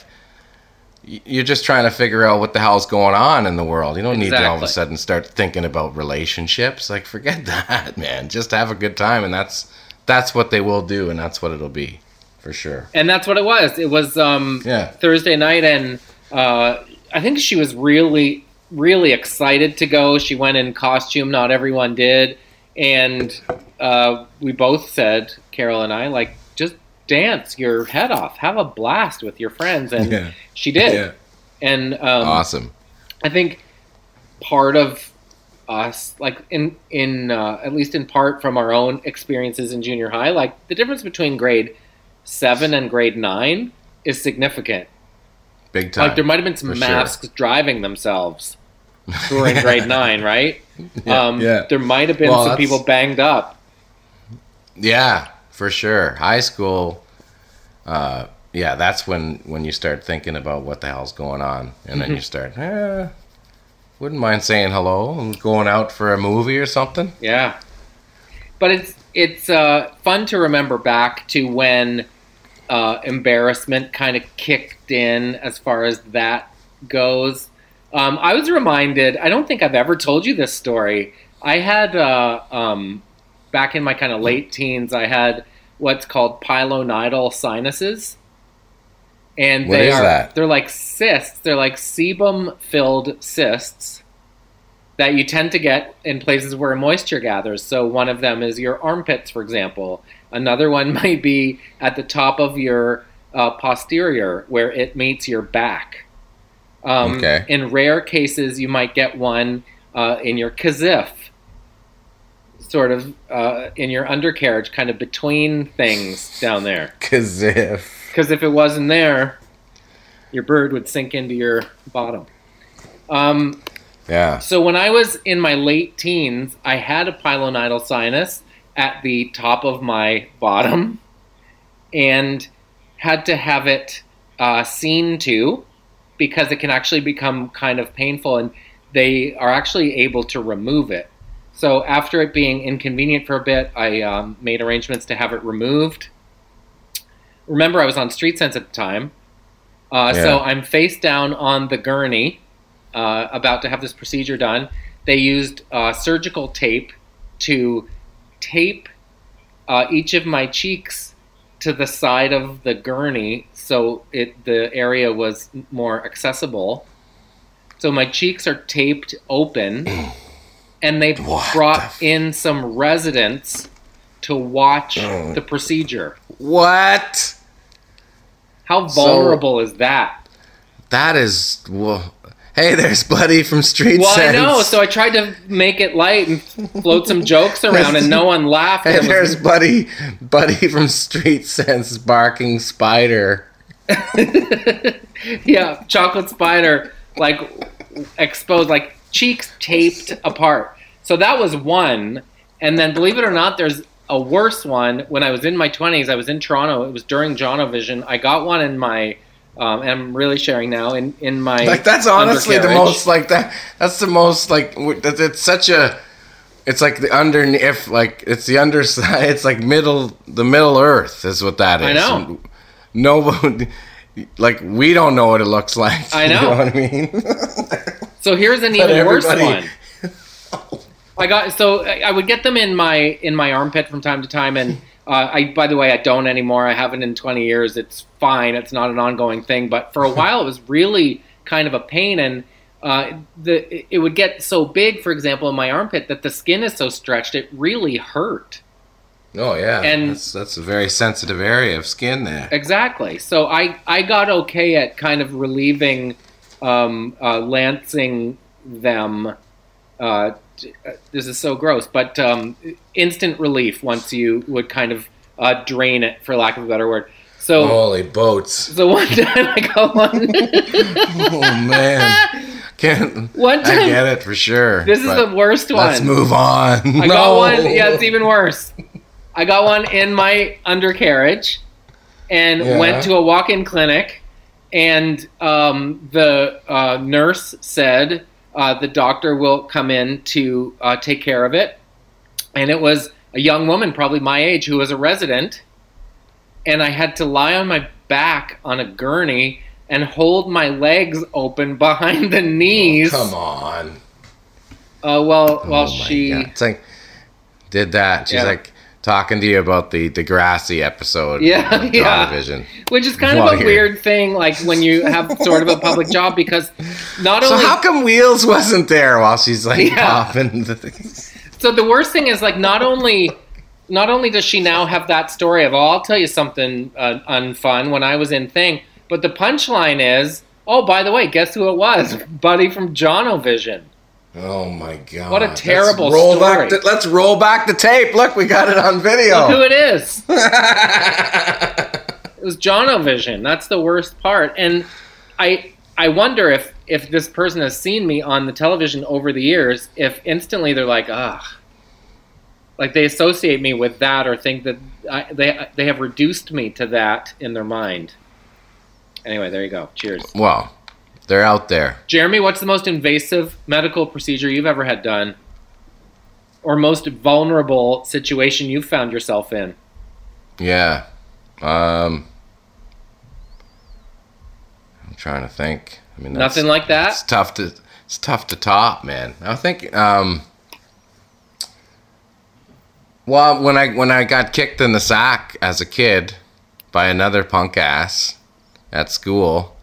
you're just trying to figure out what the hell's going on in the world. You don't need to all of a sudden start thinking about relationships. Like forget that, man. Just have a good time, and that's that's what they will do, and that's what it'll be for sure. and that's what it was. It was um, Yeah. Thursday night, and uh, I think she was really, really excited to go. She went in costume. Not everyone did, and uh, we both said, Carol and I, like, just dance your head off, have a blast with your friends, and Yeah. she did. Yeah. And um, Awesome. I think part of us, like in in uh, at least in part from our own experiences in junior high, like the difference between grade seven and grade nine is significant. Big time. Like there might have been some for sure. masks driving themselves who were in grade nine, right? Yeah, um, yeah. There might have been Well, some that's- people banged up. Yeah, for sure. High school, uh, yeah, that's when when you start thinking about what the hell's going on, and then you start, eh, wouldn't mind saying hello and going out for a movie or something. Yeah, but it's it's uh, fun to remember back to when uh, embarrassment kind of kicked in as far as that goes. Um, I was reminded. I don't think I've ever told you this story. I had uh, um, back in my kind of late teens. I had what's called pilonidal sinuses, and What they is are that? they're like cysts. They're like sebum-filled cysts that you tend to get in places where moisture gathers. So one of them is your armpits, for example. Another one might be at the top of your uh, posterior, where it meets your back. Um, Okay. In rare cases, you might get one uh, in your kazif, sort of uh, in your undercarriage, kind of between things down there. Cause if Because if it wasn't there, your bird would sink into your bottom. Um, yeah, so when I was in my late teens, I had a pilonidal sinus at the top of my bottom, and had to have it uh, seen to because it can actually become kind of painful, and they are actually able to remove it. So after it being inconvenient for a bit, I um, made arrangements to have it removed. Remember, I was on Street Cents at the time, uh, so I'm face down on the gurney uh, about to have this procedure done. They used uh, surgical tape to tape uh, each of my cheeks to the side of the gurney so it the area was more accessible. So my cheeks are taped open, and they What brought the in some residents to watch Oh. the procedure. what? How So- vulnerable is that? That is. Well, hey, there's Buddy from Street Well, Sense. I know. So I tried to make it light and float some jokes around, and no one laughed. Hey, It was- there's Buddy, Buddy from Street Cents barking spider. yeah, chocolate spider, like exposed, like cheeks taped apart. So that was one. And then, believe it or not, there's a worse one when I was in my 20s. I was in Toronto. It was during Jonovision. I got one in my, um, and I'm really sharing now in in my. Like that's honestly the most like that. That's the most like that- it's such a. It's like the under if like it's the underside. It's like middle the middle earth is what that is. I know. Nobody. Like we don't know what it looks like. I You know. know what I mean? So here's an even worse one. I got so I would get them in my in my armpit from time to time, and uh, I by the way I don't anymore. I haven't in 20 years. It's fine. It's not an ongoing thing. But for a while, it was really kind of a pain, and uh, the it would get so big, for example, in my armpit that the skin is so stretched it really hurt. Oh yeah, And- that's that's a very sensitive area of skin there. Exactly. So I, I got okay at kind of relieving, um, uh, lancing them. Uh, uh, this is so gross, but um, instant relief once you would kind of uh, drain it, for lack of a better word. So, Holy boats! so one time I got one. Oh man, can't. One time, I get it for sure. this is the worst one. Let's move on. I got one. Yeah, it's even worse. I got one in my undercarriage, and Yeah. went to a walk-in clinic, and um, the uh, nurse said uh, the doctor will come in to uh, take care of it, and it was a young woman, probably my age, who was a resident, and I had to lie on my back on a gurney and hold my legs open behind the knees. Come on. Uh, well, Oh while my she. God. It's like did that. She's Yeah. like talking to you about the the grassy episode. Yeah, of yeah. Vision. Which is kind While of a weird thing, like when you have sort of a public job, because not So only So how come Wheels wasn't there while she's like Yeah. popping the things? so the worst thing is like not only not only does she now have that story of oh I'll tell you something uh, unfun when I was in thing, but the punchline is oh by the way guess who it was Buddy from Jonovision. Oh my god! What a Let's terrible roll story. Back the, let's roll back the tape. Look, we got it on video. Look who it is. It was Jonovision. That's the worst part. And I I wonder if if this person has seen me on the television over the years, if instantly they're like, ah, like they associate me with that, or think that I, they they have reduced me to that in their mind. Anyway, there you go. Cheers, well, they're out there. Jeremy. What's the most invasive medical procedure you've ever had done, or most vulnerable situation you've found yourself in? Yeah. Um. I'm trying to think. I mean, that's- Nothing like that? It's tough to. It's tough to top, man. I think. Um. Well, when I when I got kicked in the sack as a kid by another punk ass at school,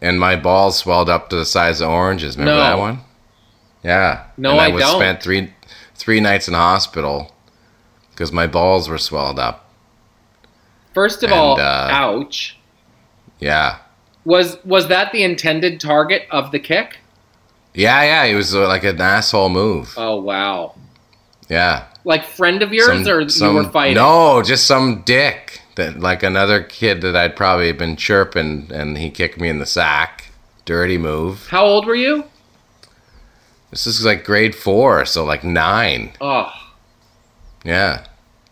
and my balls swelled up to the size of oranges. Remember No. that one? Yeah. No, and I was don't. spent three three nights in hospital because my balls were swelled up. First of And, all, uh, ouch. Yeah. Was was that the intended target of the kick? Yeah, yeah, it was uh, like an asshole move. Oh wow! Yeah. Like friend of yours, Some- or some- you were fighting? No, just some dick that like another kid that I'd probably been chirping, and he kicked me in the sack. Dirty move. How old were you? This is like grade four, so like nine. Oh, Yeah.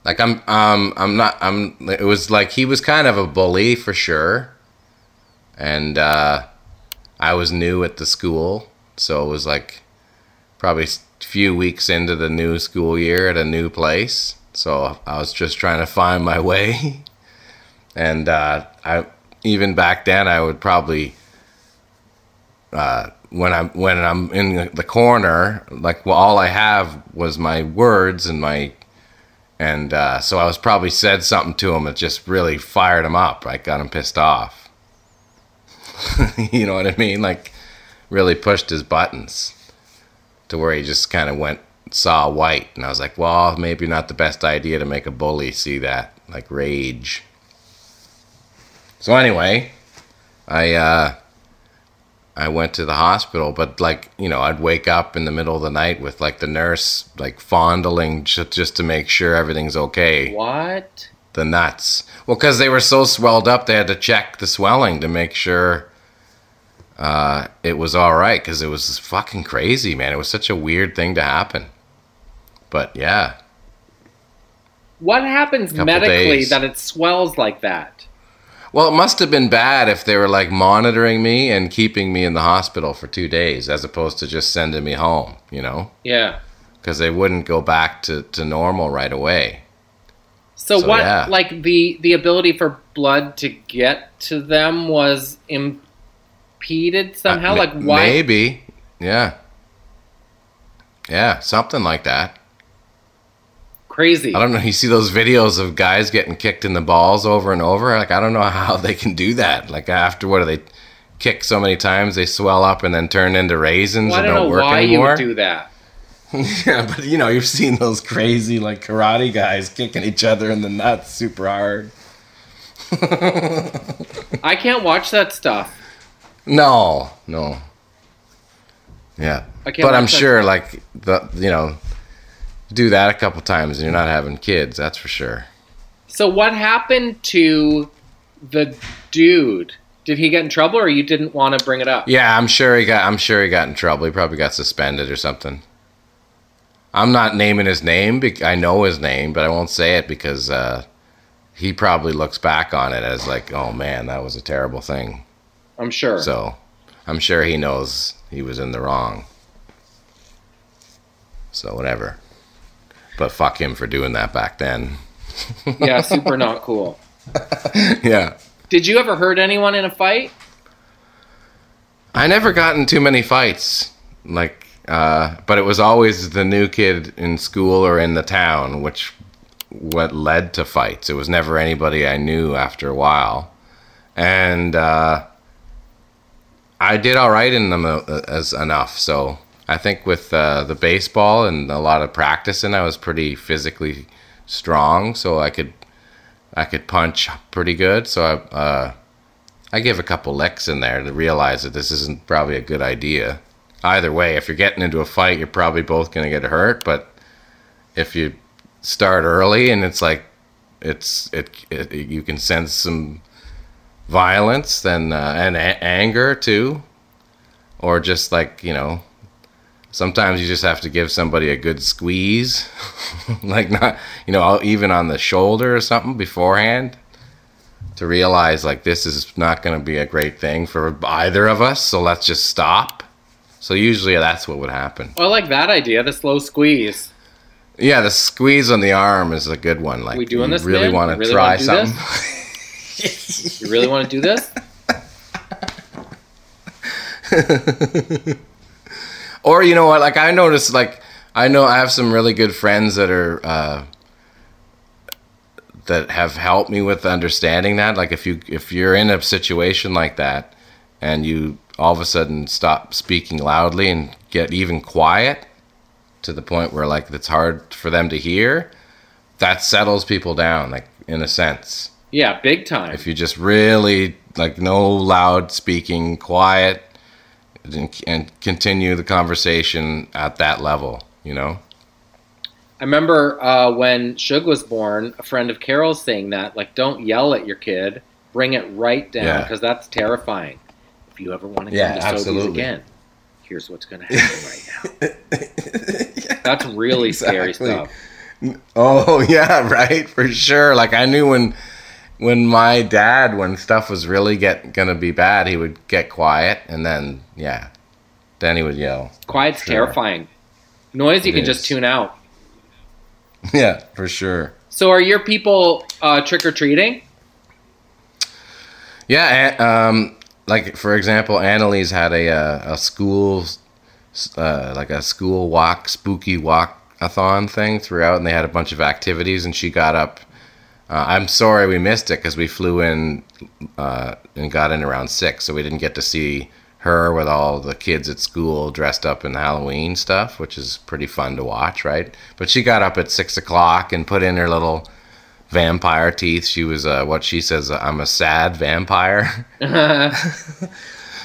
Like I'm um I'm not I'm it was like he was kind of a bully for sure. And uh I was new at the school, so it was like probably a few weeks into the new school year at a new place. So I was just trying to find my way. And uh I even back then I would probably uh when I'm when I'm in the corner, like well, all I have was my words and my and uh, so I was probably said something to him that just really fired him up. I got him pissed off. you know what I mean? Like really pushed his buttons to where he just kind of went saw white, and I was like, well, maybe not the best idea to make a bully see that like rage. So anyway, I uh, I went to the hospital, but like you know, I'd wake up in the middle of the night with like the nurse like fondling just just to make sure everything's okay. what? The nuts. Well, because they were so swelled up, they had to check the swelling to make sure uh, it was all right. Because it was fucking crazy, man. It was such a weird thing to happen. But yeah, What happens medically days. that it swells like that? Well, it must have been bad if they were like monitoring me and keeping me in the hospital for two days as opposed to just sending me home, you know? Yeah. Because they wouldn't go back to, to normal right away. So, So, what yeah. like the the ability for blood to get to them was impeded somehow? Uh, like why? Maybe. Yeah. Yeah, something like that. Crazy. I don't know. You see those videos of guys getting kicked in the balls over and over? Like, I don't know how they can do that. Like, after what do they kick so many times, they swell up and then turn into raisins Well, and don't don't know work why you anymore? would do that. yeah, but you know, you've seen those crazy, like, karate guys kicking each other in the nuts super hard. I can't watch that stuff. No, no. Yeah. But I'm sure, like, the, you know, do that a couple times and you're not having kids, that's for sure. So what happened to the dude? Did he get in trouble, or you didn't want to bring it up? Yeah, I'm sure he got. I'm sure he got in trouble. He probably got suspended or something. I'm not naming his name. I know his name, but I won't say it because uh, he probably looks back on it as like, "Oh man, that was a terrible thing." I'm sure. So, I'm sure he knows he was in the wrong. So whatever. But fuck him for doing that back then. yeah, super not cool. yeah. Did you ever hurt anyone in a fight? I never got in too many fights. Like, uh, but it was always the new kid in school or in the town, which what led to fights. It was never anybody I knew after a while, and uh, I did all right in them uh, as enough. So I think with uh, the baseball and a lot of practicing, I was pretty physically strong, so I could I could punch pretty good. So I. Uh, I give a couple licks in there to realize that this isn't probably a good idea. Either way, if you're getting into a fight, you're probably both going to get hurt. But if you start early and it's like it's it, it you can sense some violence, then uh, and a- anger too, or just like you know, sometimes you just have to give somebody a good squeeze, like not you know even on the shoulder or something beforehand to realize like this is not going to be a great thing for either of us so let's just stop. So usually that's what would happen. Oh, I like that idea, the slow squeeze. yeah the squeeze on the arm is a good one like We doing you this, really want to really try something. You really want to do this? or you know what like i noticed like i know i have some really good friends that are uh that have helped me with understanding that like if you if you're in a situation like that and you all of a sudden stop speaking loudly and get even quiet to the point where like it's hard for them to hear that settles people down like in a sense Yeah, big time. if you just really like no loud speaking quiet and, and continue the conversation at that level you know I remember uh, when Shug was born, a friend of Carol's saying that, like, don't yell at your kid, bring it right down, Yeah. because that's terrifying. If you ever want to Yeah, come to Sobeys again, here's what's going to happen right now. That's really scary stuff. Oh yeah, right, for sure. Like I knew when when my dad when stuff was really get gonna be bad, he would get quiet and then yeah. Then he would yell. Quiet's Sure. terrifying. Noise you It can just tune out. Yeah, for sure. So are your people uh, trick or treating? Yeah, a- um like for example, Annalise had a uh, a school uh, like a school walk, spooky walk a thon thing throughout and they had a bunch of activities and she got up uh, I'm sorry we missed it because we flew in uh, and got in around six, so we didn't get to see her with all the kids at school dressed up in Halloween stuff, which is pretty fun to watch, right? But she got up at six o'clock and put in her little vampire teeth. She was uh, what she says, I'm a sad vampire.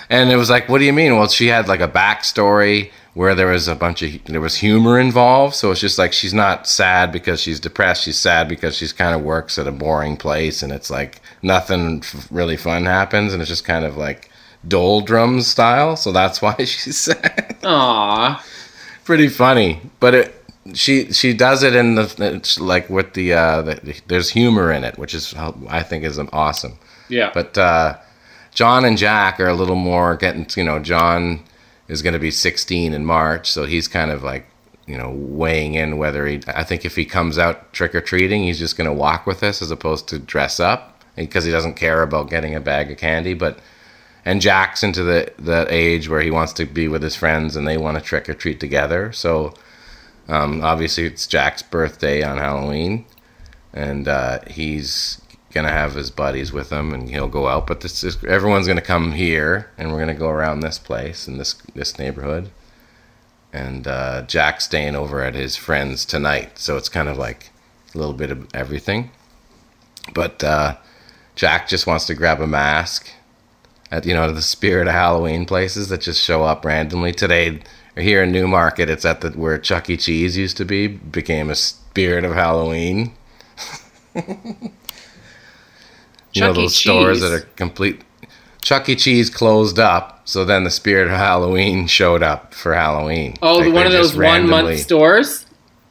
And it was like, what do you mean? Well, she had like a backstory where there was a bunch of there was humor involved. So it's just like she's not sad because she's depressed. She's sad because she's kind of works at a boring place, and it's like nothing f- really fun happens, and it's just kind of like doldrums style. So that's why she's sad. Aw. Pretty funny, but it she she does it in the it's like with the, uh, the there's humor in it, which is I think is awesome. Yeah. But uh, John and Jack are a little more getting. You know, John is going to be 16 in March, so he's kind of like you know weighing in whether he. I think if he comes out trick or treating, he's just going to walk with us as opposed to dress up because he doesn't care about getting a bag of candy. But and Jack's into the the age where he wants to be with his friends and they want to trick or treat together. So um, obviously it's Jack's birthday on Halloween, and uh, he's gonna have his buddies with him and he'll go out. But this is everyone's gonna come here and we're gonna go around this place and this this neighborhood. And uh, Jack's staying over at his friend's tonight, so it's kind of like a little bit of everything. But uh, Jack just wants to grab a mask at you know the spirit of Halloween places that just show up randomly. Today here in Newmarket, it's at the where Chuck E. Cheese used to be, became a spirit of Halloween. you know Chuck E. those stores that are complete. Chuck E. Cheese closed up, so then the spirit of Halloween showed up for Halloween. Oh, Like, one of those one month stores.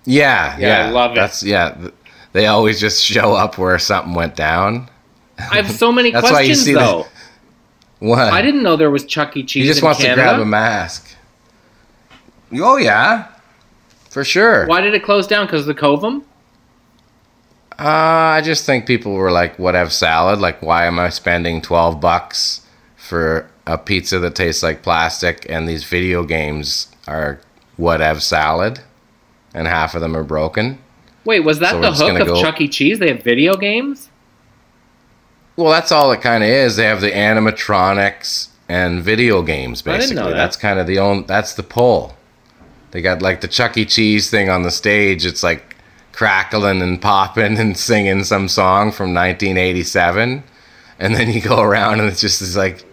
Yeah, Yeah, yeah, I love it. That's yeah. They always just show up where something went down. I have so many That's why you questions see the- though. What? I didn't know there was Chuck E. Cheese He just wants Canada. to grab a mask. Oh yeah, for sure. Why did it close down? Because the Covum? Uh, I just think people were like, "Whatever salad? Like, why am I spending twelve bucks for a pizza that tastes like plastic and these video games are whatever salad, and half of them are broken?" Wait, was that So the hook of go- Chuck E. Cheese? They have video games? Well, that's all it kind of is. They have the animatronics and video games. I didn't Basically, know that. that's kind of the only. That's the pull. They got like the Chuck E. Cheese thing on the stage. It's like crackling and popping and singing some song from 1987, and then you go around and it's just this like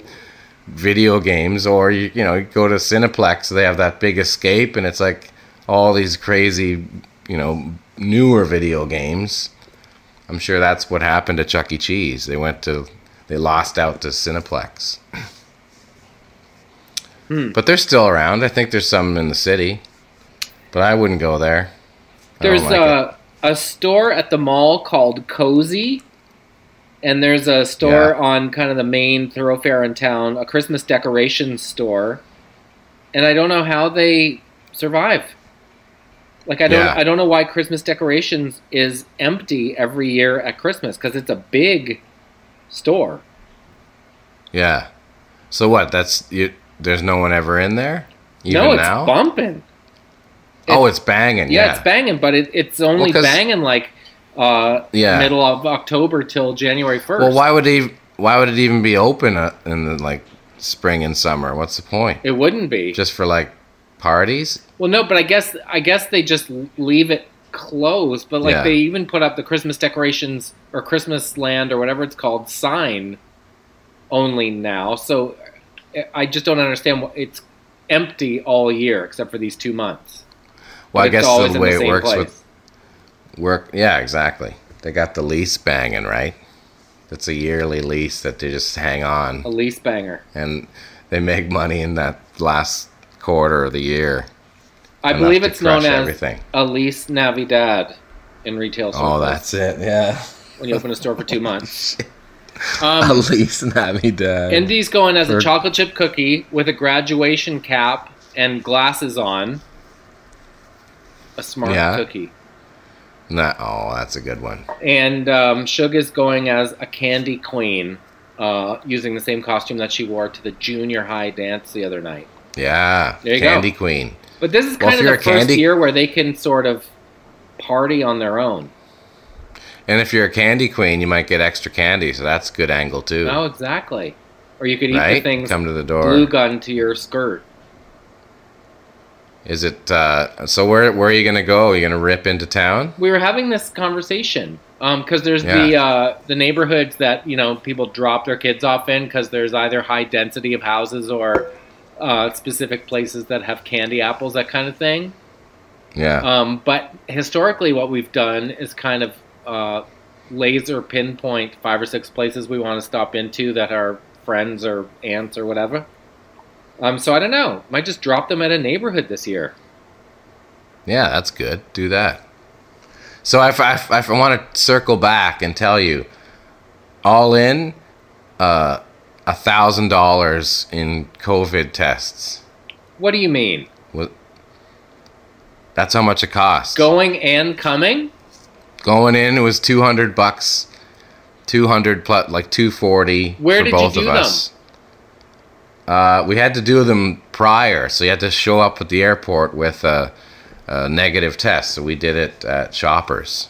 video games, or you you know you go to Cineplex. They have that big escape, and it's like all these crazy you know newer video games. I'm sure that's what happened to Chuck E. Cheese. They went to, they lost out to Cineplex. Hmm. But they're still around. I think there's some in the city, but I wouldn't go there. There's like it. a, a store at the mall called Cozy, and there's a store Yeah. on kind of the main thoroughfare in town, a Christmas decoration store, and I don't know how they survive. Like I don't, Yeah. I don't know why Christmas decorations is empty every year at Christmas because it's a big store. Yeah. So what? That's you. There's no one ever in there. Even no, it's now. bumping. Oh, it's banging. Yeah, Yeah. it's banging, but it, it's only 'cause- banging like uh, Yeah. middle of October till January first. Well, why would it? Why would it even be open uh, in the like spring and summer? What's the point? It wouldn't be. Just for like parties? well, no, but I guess I guess they just leave it closed. But like Yeah. they even put up the Christmas decorations or Christmas land or whatever it's called sign only now. So I just don't understand. What, it's empty all year except for these two months. Well, I guess the way it works place. with work. Yeah, exactly. They got the lease banging right. It's a yearly lease that they just hang on, a lease banger. and they make money in that last quarter of the year. I believe it's known as everything. a lease Navidad in retail circles. Oh, that's it. Yeah, when you open a store for two months. a Um, lease Navidad. Indy's going as a chocolate chip cookie with a graduation cap and glasses on. A smart Yeah. cookie. Nah, oh, that's a good one. And um, Shug is going as a candy queen, uh, using the same costume that she wore to the junior high dance the other night. Yeah, There you go. Candy Queen. But this is Well, kind of the first candy- year where they can sort of party on their own. And if you're a candy queen, you might get extra candy, so that's a good angle too. Oh, exactly. Or you could eat the things Come to the door. glue gun to your skirt. Is it? Uh, so where where are you gonna go? Are you gonna rip into town? we were having this conversation because there's the uh, the neighborhoods that you know people drop their kids off in because there's either high density of houses or uh, specific places that have candy apples that kind of thing. Yeah. Um, but historically, what we've done is kind of uh, laser pinpoint five or six places we want to stop into that are friends or aunts or whatever. Um, so I don't know. Might just drop them at a neighborhood this year. Yeah, that's good. Do that. So if I, I want to circle back and tell you, all in, uh, a thousand dollars in COVID tests. What do you mean? What? That's how much it costs. Going and coming? Going in, it was two hundred bucks. Two hundred plus, like two forty. Where for did you both do of us. Uh, we had to do them prior, so you had to show up at the airport with a, a negative test. So we did it at Shoppers,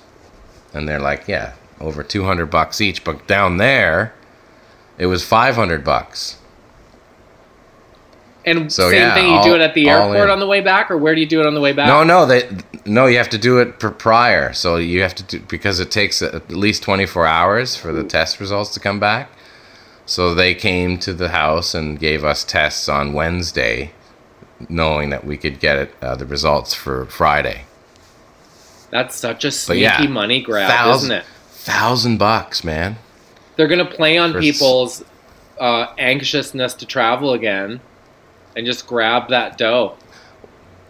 and they're like, "Yeah, over two hundred bucks each." But down there, it was five hundred bucks. And So, same yeah, thing, you do it at the airport on the way back, or where do you do it on the way back? No, no, they no. You have to do it per prior, so you have to do because it takes at least twenty four hours for the test results to come back. So they came to the house and gave us tests on Wednesday, knowing that we could get uh, the results for Friday. That's such a sneaky yeah, money grab, thousand- isn't it? Thousand bucks, man. They're gonna play on For people's uh, anxiousness to travel again, and just grab that dough.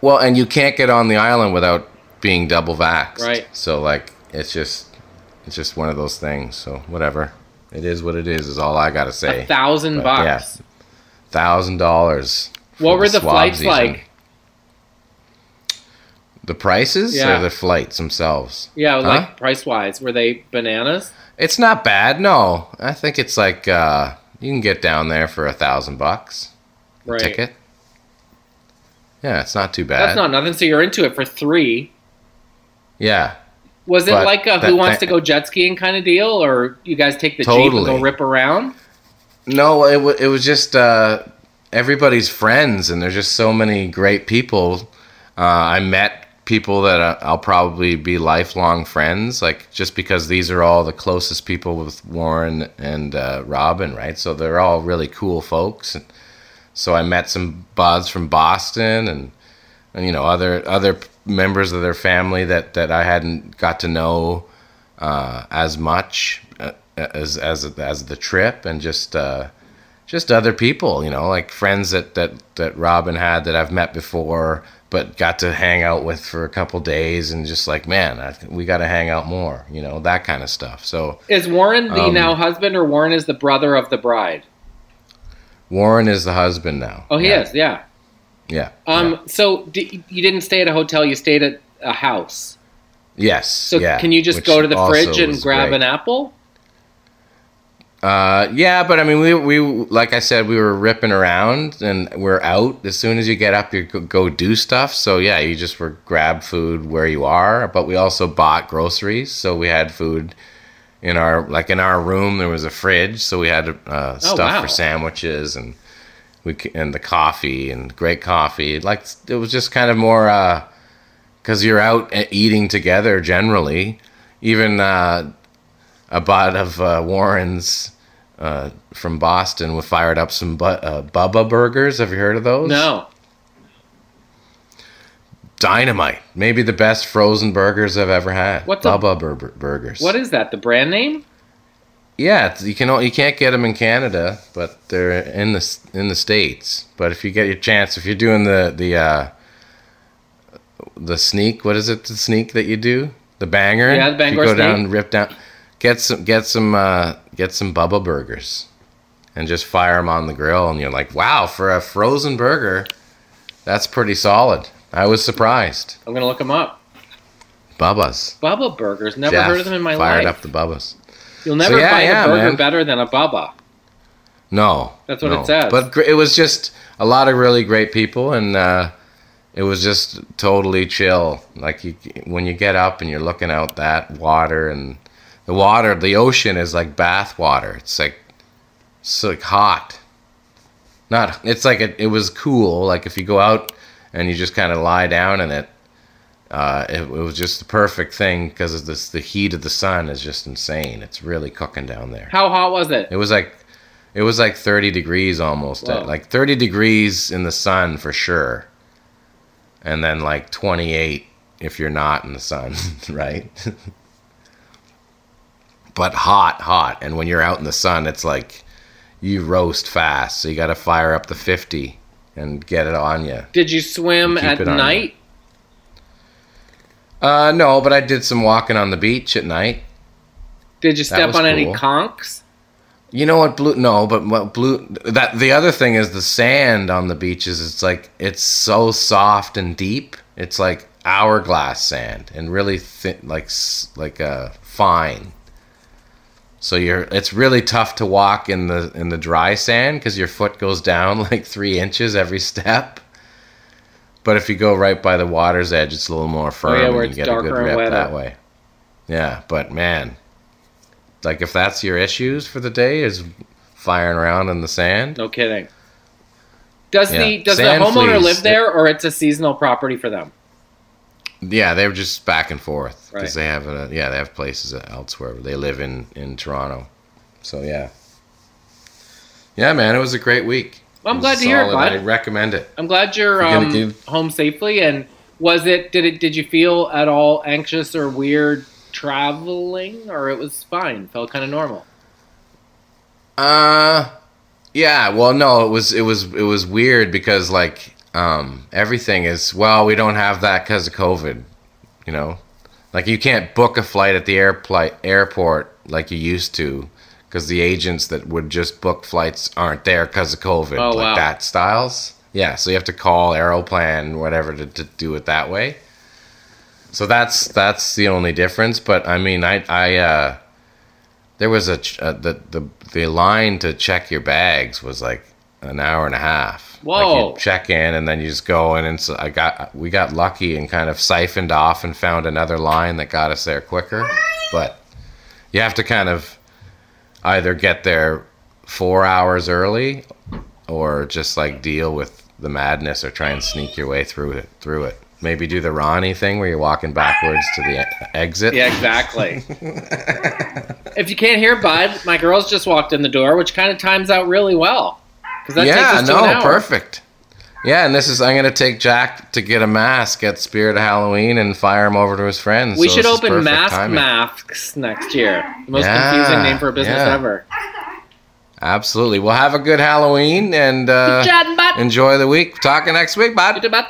Well, and you can't get on the island without being double vaxxed. Right. So like, it's just, it's just one of those things. So whatever, it is what it is. Is all I gotta say. A thousand But, bucks. thousand dollars. What were the flights like? The prices Yeah. or the flights themselves? Yeah, Huh? like price wise, were they bananas? It's not bad. No, I think it's like uh, you can get down there for a thousand bucks Right. ticket. Yeah, it's not too bad. That's not nothing. So you're into it for three. Yeah, Was it But like a that- Who Wants that- to Go jet skiing kind of deal, or you guys take the jeep and go rip around? no, it wa it was just uh, everybody's friends, and there's just so many great people. Uh, I met people that I- I'll probably be lifelong friends, like just because these are all the closest people with Warren and uh, Robin, right? So they're all really cool folks. And so I met some buds from Boston and, and you know other other members of their family that that I hadn't got to know uh, as much uh, as as as the trip, and just uh, just other people, you know, like friends that that that Robin had that I've met before, but got to hang out with for a couple days, and just like, man, I, we got to hang out more, you know, that kind of stuff. So Is Warren the Um, now husband, or Warren is the brother of the bride? Warren is the husband now. Oh, he yeah. is. Yeah. Yeah. Um. yeah. So d- you didn't stay at a hotel. You stayed at a house. Yes. So yeah, can you just go to the fridge and grab great. an apple? Uh, yeah, but I mean, we we like I said, we were ripping around, and we're out as soon as you get up, you go, do stuff. So yeah, you just were grab food where you are, but we also bought groceries, so we had food in our like in our room. There was a fridge, so we had uh, stuff wow. for sandwiches and we and the coffee and great coffee. Like it was just kind of more because you're out e- eating together generally. Even uh, a bot of uh, Warren's uh, from Boston we fired up some bu- uh, Bubba burgers. Have you heard of those? No. Dynamite. Maybe the best frozen burgers I've ever had. What's a- Bubba bur- burgers? What is that? The brand name? Yeah, you can you can't get them in Canada, but they're in the in the states. But if you get your chance, if you're doing the the uh, the sneak, what is it? The sneak that you do, the banger. Yeah, the banger. You go down, sneak. and rip down, get some get some uh, get some Bubba burgers, and just fire them on the grill, and you're like, wow, for a frozen burger, that's pretty solid. I was surprised. I'm gonna look them up. Bubba's. Bubba Burgers. Never Jeff heard of them in my fired life. Fired up the Bubba's. You'll never yeah, find yeah, a burger man. better than a Bubba. No, That's what no. it says. But it was just a lot of really great people, and uh, it was just totally chill. Like you, when you get up and you're looking out that water, and the water, the ocean is like bath water. It's like it's like hot. Not. It's like it, it was cool. Like if you go out and you just kind of lie down in it. Uh, it, it was just the perfect thing because this the heat of the sun is just insane. It's really cooking down there. How hot was it? It was like it was like 30 degrees almost. Whoa. Like 30 degrees in the sun for sure. And then like 28 if you're not in the sun, right? but hot, hot. And when you're out in the sun, it's like you roast fast. So you got to fire up the 50 and get it on you. Did you swim at night? Uh, no, but I did some walking on the beach at night. Did you step on any cool. conchs? You know what blue? No, but what blue? That the other thing is the sand on the beaches. It's like it's so soft and deep. It's like hourglass sand and really thin, like like uh, fine. So you're it's really tough to walk in the in the dry sand because your foot goes down like three inches every step. But if you go right by the water's edge, it's a little more firm Oh, yeah, and you get a good rip wetter. that way. Yeah, but man, like if that's your issues for the day is firing around in the sand. No kidding. Does the does Sand the homeowner fleas. live there, or it's a seasonal property for them? Yeah, they were just back and forth Right. because they have a, yeah they have places elsewhere. They live in in Toronto, so yeah, yeah, man, it was a great week. Well, I'm glad to hear it, solid. bud. I recommend it. I'm glad you're You're gonna um, give- home safely. And was it? Did it? Did you feel at all anxious or weird traveling, or it was fine? Felt kind of normal. Uh yeah, well no, it was it was it was weird because like um everything is well, we don't have that cuz of COVID, you know. Like you can't book a flight at the airport airport like you used to cuz the agents that would just book flights aren't there cuz of COVID Oh, like wow. that styles. Yeah, so you have to call Aeroplan whatever to, to do it that way. So that's that's the only difference, but I mean I I uh there was a ch- uh, the the the line to check your bags was like an hour and a half. Like Whoa. you check in and then you just go in and so I got we got lucky and kind of siphoned off and found another line that got us there quicker. But you have to kind of either get there four hours early or just like deal with the madness or try and sneak your way through it through it. Maybe do the Ronnie thing where you're walking backwards to the e- exit. Yeah, exactly. if you can't hear Bud, my girls just walked in the door, which kind of times out really well. Because that yeah, takes us no, perfect. Yeah, and this is I'm gonna take Jack to get a mask at Spirit of Halloween and fire him over to his friends. We so should open mask timing. masks next year. The most Yeah, confusing name for a business yeah. ever. Absolutely. Well, have a good Halloween and uh, enjoy the week. Talking next week, bye. Bud.